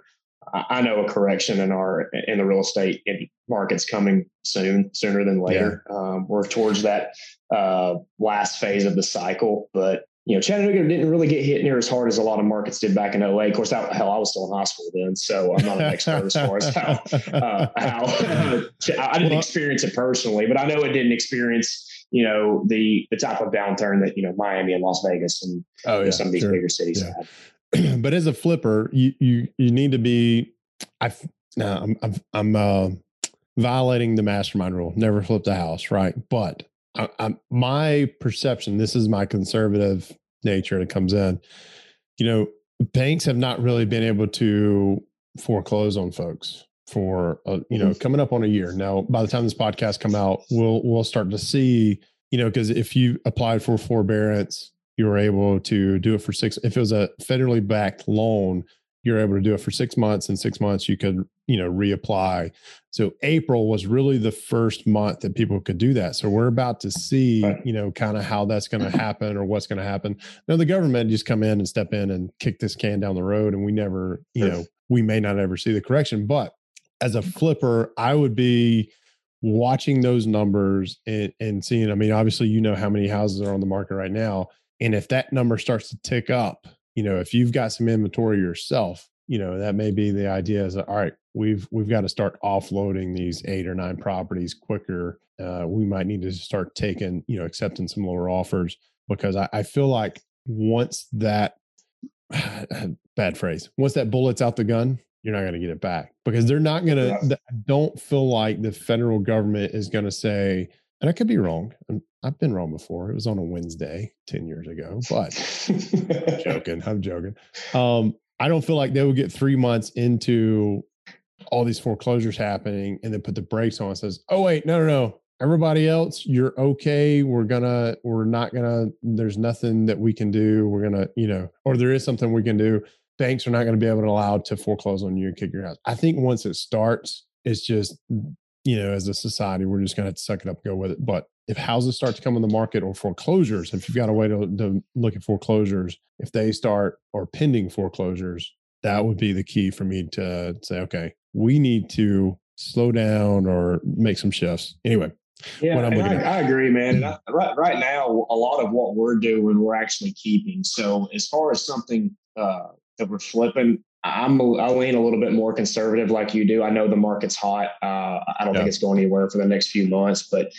I, I, know a correction in our in the real estate market's coming soon, sooner than later. Yeah. Um, we're towards that uh, last phase of the cycle, but you know, Chattanooga didn't really get hit near as hard as a lot of markets did back in 08. Of course, that, hell, I was still in high school then, so I'm not an expert as far as how, uh, how I didn't experience it personally, but I know it didn't experience you know the the type of downturn that you know Miami and Las Vegas and oh, yeah, some of these sure. bigger cities yeah. had. but as a flipper, you you you need to be. I now I'm I'm, I'm uh, violating the mastermind rule. Never flip the house, right? But I, I, my perception. This is my conservative nature that comes in. You know, banks have not really been able to foreclose on folks for uh, you know mm-hmm. coming up on a year now by the time this podcast come out we'll we'll start to see you know because if you applied for forbearance you were able to do it for six if it was a federally backed loan you're able to do it for six months and six months you could you know reapply. So april was really the first month that people could do that. So we're about to see right. you know kind of how that's going to happen or what's going to happen. Now the government just come in and step in and kick this can down the road and we never you know we may not ever see the correction. But as a mm-hmm. flipper, I would be watching those numbers and, and seeing, I mean, obviously, you know how many houses are on the market right now. And if that number starts to tick up, you know, if you've got some inventory yourself, you know, that may be the idea is all right, we've, we've got to start offloading these eight or nine properties quicker. Uh, we might need to start taking, you know, accepting some lower offers because I, I feel like once that bad phrase, once that bullet's out the gun, you're not going to get it back because they're not going to. Yeah. I don't feel like the federal government is going to say, and I could be wrong. I've been wrong before. It was on a Wednesday 10 years ago, but I'm joking. I'm joking. Um, I don't feel like they would get three months into all these foreclosures happening and then put the brakes on and says, oh, wait, no, no, no. everybody else, you're okay. We're gonna, we're not gonna, there's nothing that we can do. We're gonna, you know, or there is something we can do. Banks are not to be able to allow to foreclose on you and kick your house. I think once it starts, it's just, you know, as a society, we're just going to suck it up and go with it. But if houses start to come on the market or foreclosures, if you've got a way to, to look at foreclosures, if they start or pending foreclosures, that would be the key for me to say, okay, we need to slow down or make some shifts. Anyway, yeah, I, I, agree, man. I, right, right now, a lot of what we're doing, we're actually keeping. So as far as something uh, that we're flipping, I'm I lean a little bit more conservative, like you do. I know the market's hot. Uh, I don't yeah. think it's going anywhere for the next few months, but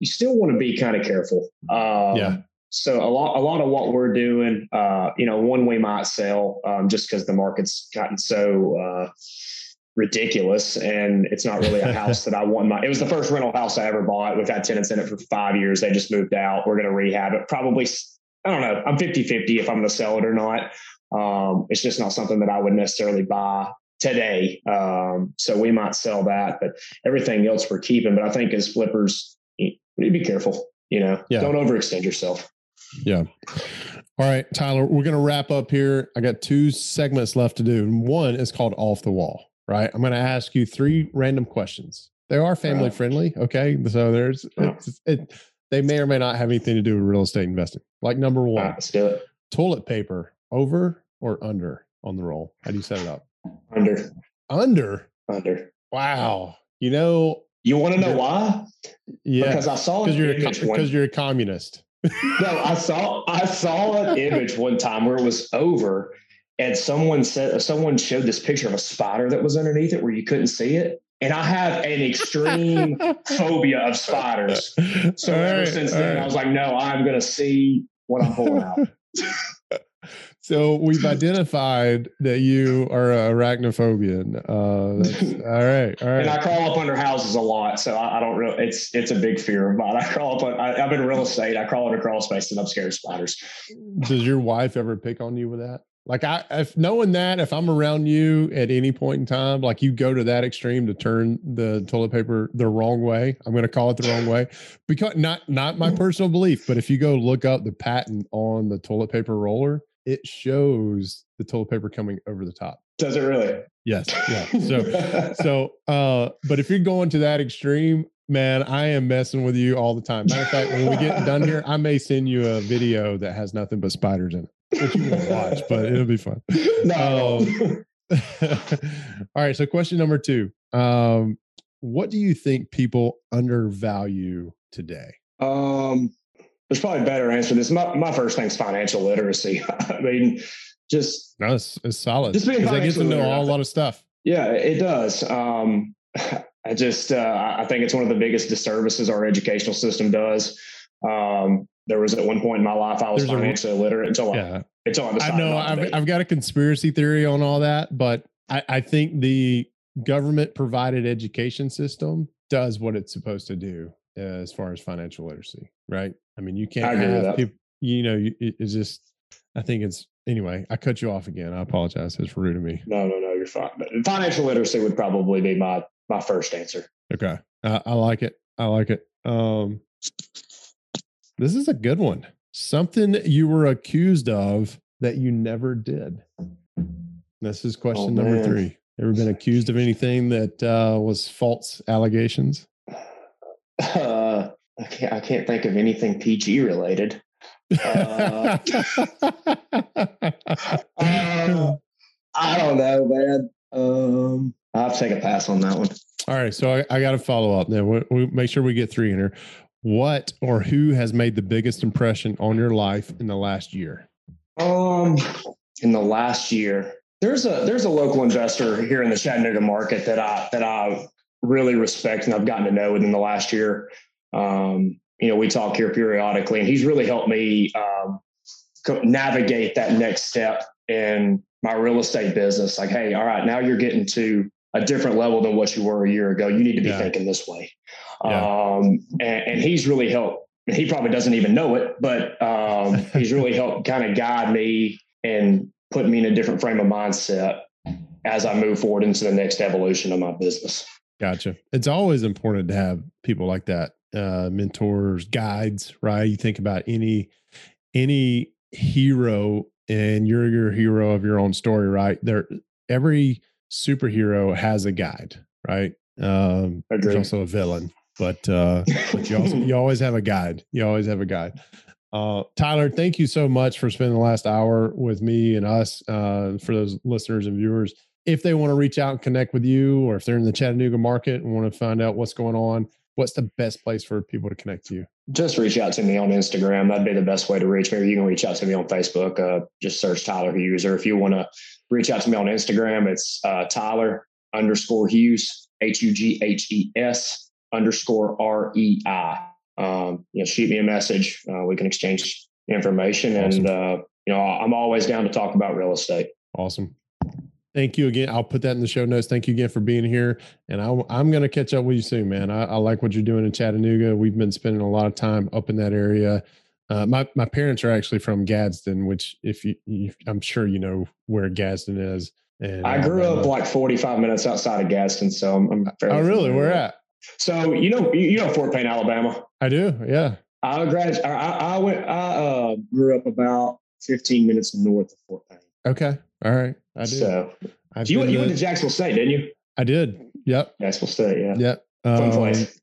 you still want to be kind of careful. Um, yeah. So a lot, a lot of what we're doing, uh, you know, one we might sell um, just because the market's gotten so uh, ridiculous, and it's not really a house that I want. My it was the first rental house I ever bought. We've had tenants in it for five years. They just moved out. We're going to rehab it. Probably, I don't know. I'm 50 50 if I'm going to sell it or not. Um, it's just not something that I would necessarily buy today. Um, so we might sell that, but everything else we're keeping. But I think as flippers, you be careful. You know, yeah. don't overextend yourself. Yeah. All right, Tyler, we're going to wrap up here. I got two segments left to do. One is called Off the Wall, right? I'm going to ask you three random questions. They are family right. friendly. Okay. So there's, it, they may or may not have anything to do with real estate investing. Like number one, right, let's do it. Toilet paper over or under on the roll? How do you set it up? Under. Under. Under. Wow. You know. You want to know why? Yeah. Because I saw because you're because you're a communist. no, I saw I saw an image one time where it was over, and someone said someone showed this picture of a spider that was underneath it where you couldn't see it. And I have an extreme phobia of spiders. So ever since then, right. I was like, no, I'm going to see what I'm pulling out. So we've identified that you are arachnophobian. Uh, all right, all right. And I crawl up under houses a lot, so I, I don't really. It's it's a big fear of mine. I crawl up. I, am in real estate. I crawl under crawl space, and I'm scared of spiders. Does your wife ever pick on you with that? Like I, if knowing that, if I'm around you at any point in time, like you go to that extreme to turn the toilet paper the wrong way, I'm going to call it the wrong way, because not not my personal belief, but if you go look up the patent on the toilet paper roller, it shows the toilet paper coming over the top. Does it really? Yes. Yeah. So, so, uh, but if you're going to that extreme, man, I am messing with you all the time. Matter of fact, when we get done here, I may send you a video that has nothing but spiders in it, which you won't watch, but it'll be fun. No. Um, all right. So, question number two um, What do you think people undervalue today? Um, there's probably a better answer to this. My, my first thing's financial literacy. I mean, just no, it's, it's solid. Just being that gets to know a lot of stuff. Yeah, it does. Um, I just uh, I think it's one of the biggest disservices our educational system does. Um, there was at one point in my life I was There's financially a, illiterate until yeah. I, until I I know I've, I've got a conspiracy theory on all that, but I, I think the government provided education system does what it's supposed to do as far as financial literacy, right? I mean, you can't have people, you know, it's just, I think it's, anyway, I cut you off again. I apologize. It's rude of me. No, no, no, you're fine. But financial literacy would probably be my, my first answer. Okay. Uh, I like it. I like it. Um, this is a good one. Something you were accused of that you never did. This is question oh, number three. Ever been accused of anything that uh, was false allegations? I can't. I can't think of anything PG related. Uh, uh, I don't know, man. Um, I'll have to take a pass on that one. All right, so I, I got to follow up now. We, we make sure we get three in here. What or who has made the biggest impression on your life in the last year? Um, in the last year, there's a there's a local investor here in the Chattanooga market that I that I really respect and I've gotten to know within the last year. Um, you know, we talk here periodically, and he's really helped me um, navigate that next step in my real estate business. Like, hey, all right, now you're getting to a different level than what you were a year ago. You need to be yeah. thinking this way. Yeah. Um, and, and, he's really helped. He probably doesn't even know it, but um, he's really helped kind of guide me and put me in a different frame of mindset as I move forward into the next evolution of my business. Gotcha. It's always important to have people like that uh, mentors, guides, right? You think about any any hero, and you're your hero of your own story, right? There, every superhero has a guide, right? Um, there's also a villain, but uh, but you also you always have a guide. You always have a guide. Uh, Tyler, thank you so much for spending the last hour with me and us. Uh, for those listeners and viewers, if they want to reach out and connect with you, or if they're in the Chattanooga market and want to find out what's going on, what's the best place for people to connect to you? Just reach out to me on Instagram. That'd be the best way to reach me. Or you can reach out to me on Facebook. Uh, just search Tyler Hughes. Or if you want to reach out to me on Instagram, it's uh, Tyler underscore Hughes, H U G H E S underscore R E I. Um, you know, shoot me a message. Uh, we can exchange information. Awesome. And, uh, you know, I'm always down to talk about real estate. Awesome. Thank you again. I'll put that in the show notes. Thank you again for being here. And I, am going to catch up with you soon, man. I, I, like what you're doing in Chattanooga. We've been spending a lot of time up in that area. Uh, my my parents are actually from Gadsden, which if you, you I'm sure you know where Gadsden is. And I grew up like 45 minutes outside of Gadsden, so I'm, I'm fairly. Oh, really? Where at? So you know you know Fort Payne, Alabama. I do. Yeah. I graduated. I, I went. I uh, grew up about 15 minutes north of Fort Payne. Okay. All right. I did. So you went, you went to Jacksonville State, didn't you? I did. Yep. Jacksonville State. Yeah. Yep. Fun um, place.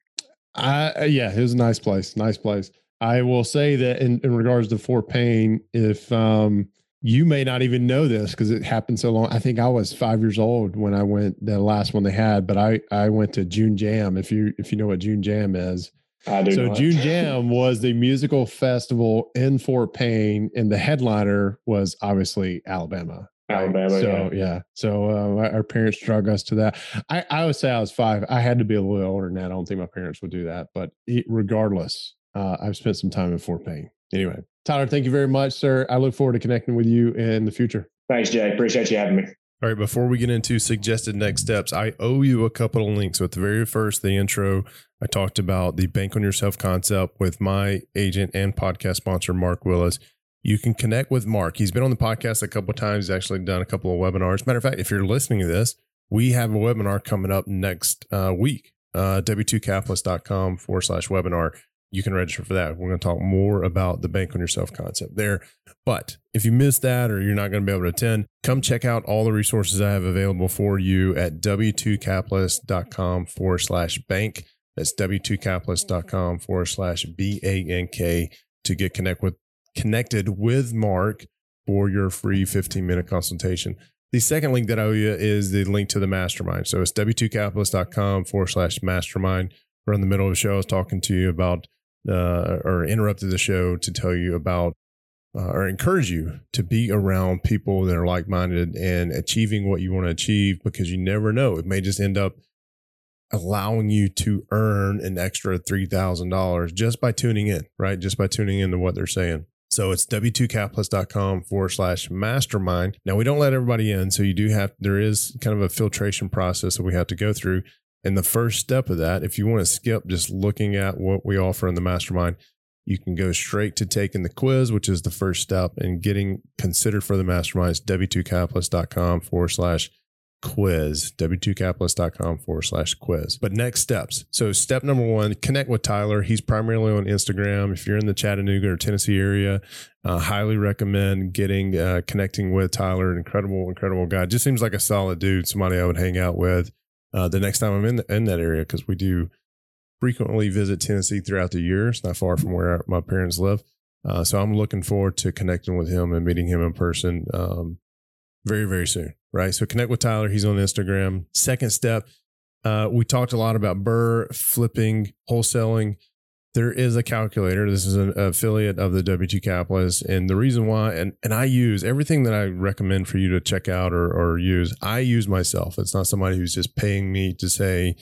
I yeah, it was a nice place. Nice place. I will say that in, in regards to Fort Payne, if um, you may not even know this because it happened so long. I think I was five years old when I went the last one they had, but I I went to June Jam. If you if you know what June Jam is, I do. So June Jam was the musical festival in Fort Payne, and the headliner was obviously Alabama. Alabama. So yeah, yeah. so uh, our parents drug us to that. I, I would say I was five. I had to be a little older than that. I don't think my parents would do that, but it, regardless, uh, I've spent some time in Fort Payne. Anyway, Tyler, thank you very much, sir. I look forward to connecting with you in the future. Thanks, Jay. Appreciate you having me. All right, before we get into suggested next steps, I owe you a couple of links. With the very first, the intro, I talked about the bank on yourself concept with my agent and podcast sponsor, Mark Willis. You can connect with Mark. He's been on the podcast a couple of times. He's actually done a couple of webinars. Matter of fact, if you're listening to this, we have a webinar coming up next uh, week. Uh, w2capitalist.com forward slash webinar. You can register for that. We're going to talk more about the bank on yourself concept there. But if you missed that or you're not going to be able to attend, come check out all the resources I have available for you at w2capitalist.com forward slash bank. That's w2capitalist.com forward slash B A N K to get connect with connected with Mark for your free 15 minute consultation. The second link that I owe you is the link to the mastermind. So it's w2capitalist.com forward slash mastermind. We're in the middle of the show. I was talking to you about, uh, or interrupted the show to tell you about, uh, or encourage you to be around people that are like minded and achieving what you want to achieve because you never know. It may just end up allowing you to earn an extra $3,000 just by tuning in, right? Just by tuning into what they're saying. So it's w2capitalist.com forward slash mastermind. Now we don't let everybody in. So you do have, there is kind of a filtration process that we have to go through. And the first step of that, if you want to skip just looking at what we offer in the mastermind, you can go straight to taking the quiz, which is the first step in getting considered for the mastermind. It's w2capitalist.com forward slash quiz, w2capitalist.com forward slash quiz. But next steps. So, step number one, connect with Tyler. He's primarily on Instagram. If you're in the Chattanooga or Tennessee area, uh, highly recommend getting uh, connecting with Tyler. Incredible, incredible guy. Just seems like a solid dude, somebody I would hang out with uh, the next time I'm in, the, in that area because we do frequently visit Tennessee throughout the year. It's not far from where my parents live. Uh, so I'm looking forward to connecting with him and meeting him in person um, very, very soon right? So connect with Tyler. He's on Instagram. Second step, uh, we talked a lot about burr, flipping, wholesaling. There is a calculator. This is an affiliate of the W2 Capitalist. And the reason why, and, and I use everything that I recommend for you to check out or, or use, I use myself. It's not somebody who's just paying me to say,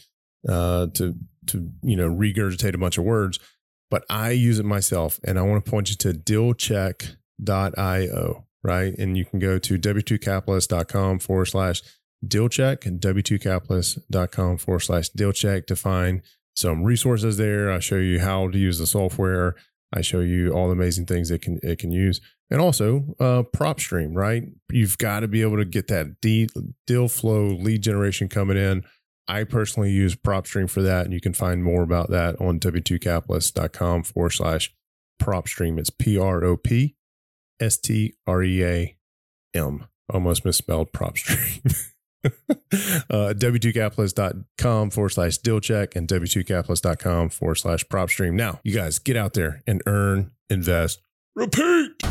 uh, to, to, you know, regurgitate a bunch of words, but I use it myself. And I want to point you to dealcheck.io right? And you can go to w2capitalist.com forward slash deal check and w2capitalist.com forward slash deal check to find some resources there. I show you how to use the software. I show you all the amazing things it can it can use, and also uh, PropStream. Right, you've got to be able to get that deal flow lead generation coming in I personally use PropStream for that, and you can find more about that on w2capitalist.com forward slash PropStream. It's P R O P S T R E A M. Almost misspelled PropStream. uh, w2capitalist.com forward slash deal check and w2capitalist.com forward slash prop stream. Now, you guys get out there and earn, invest, repeat.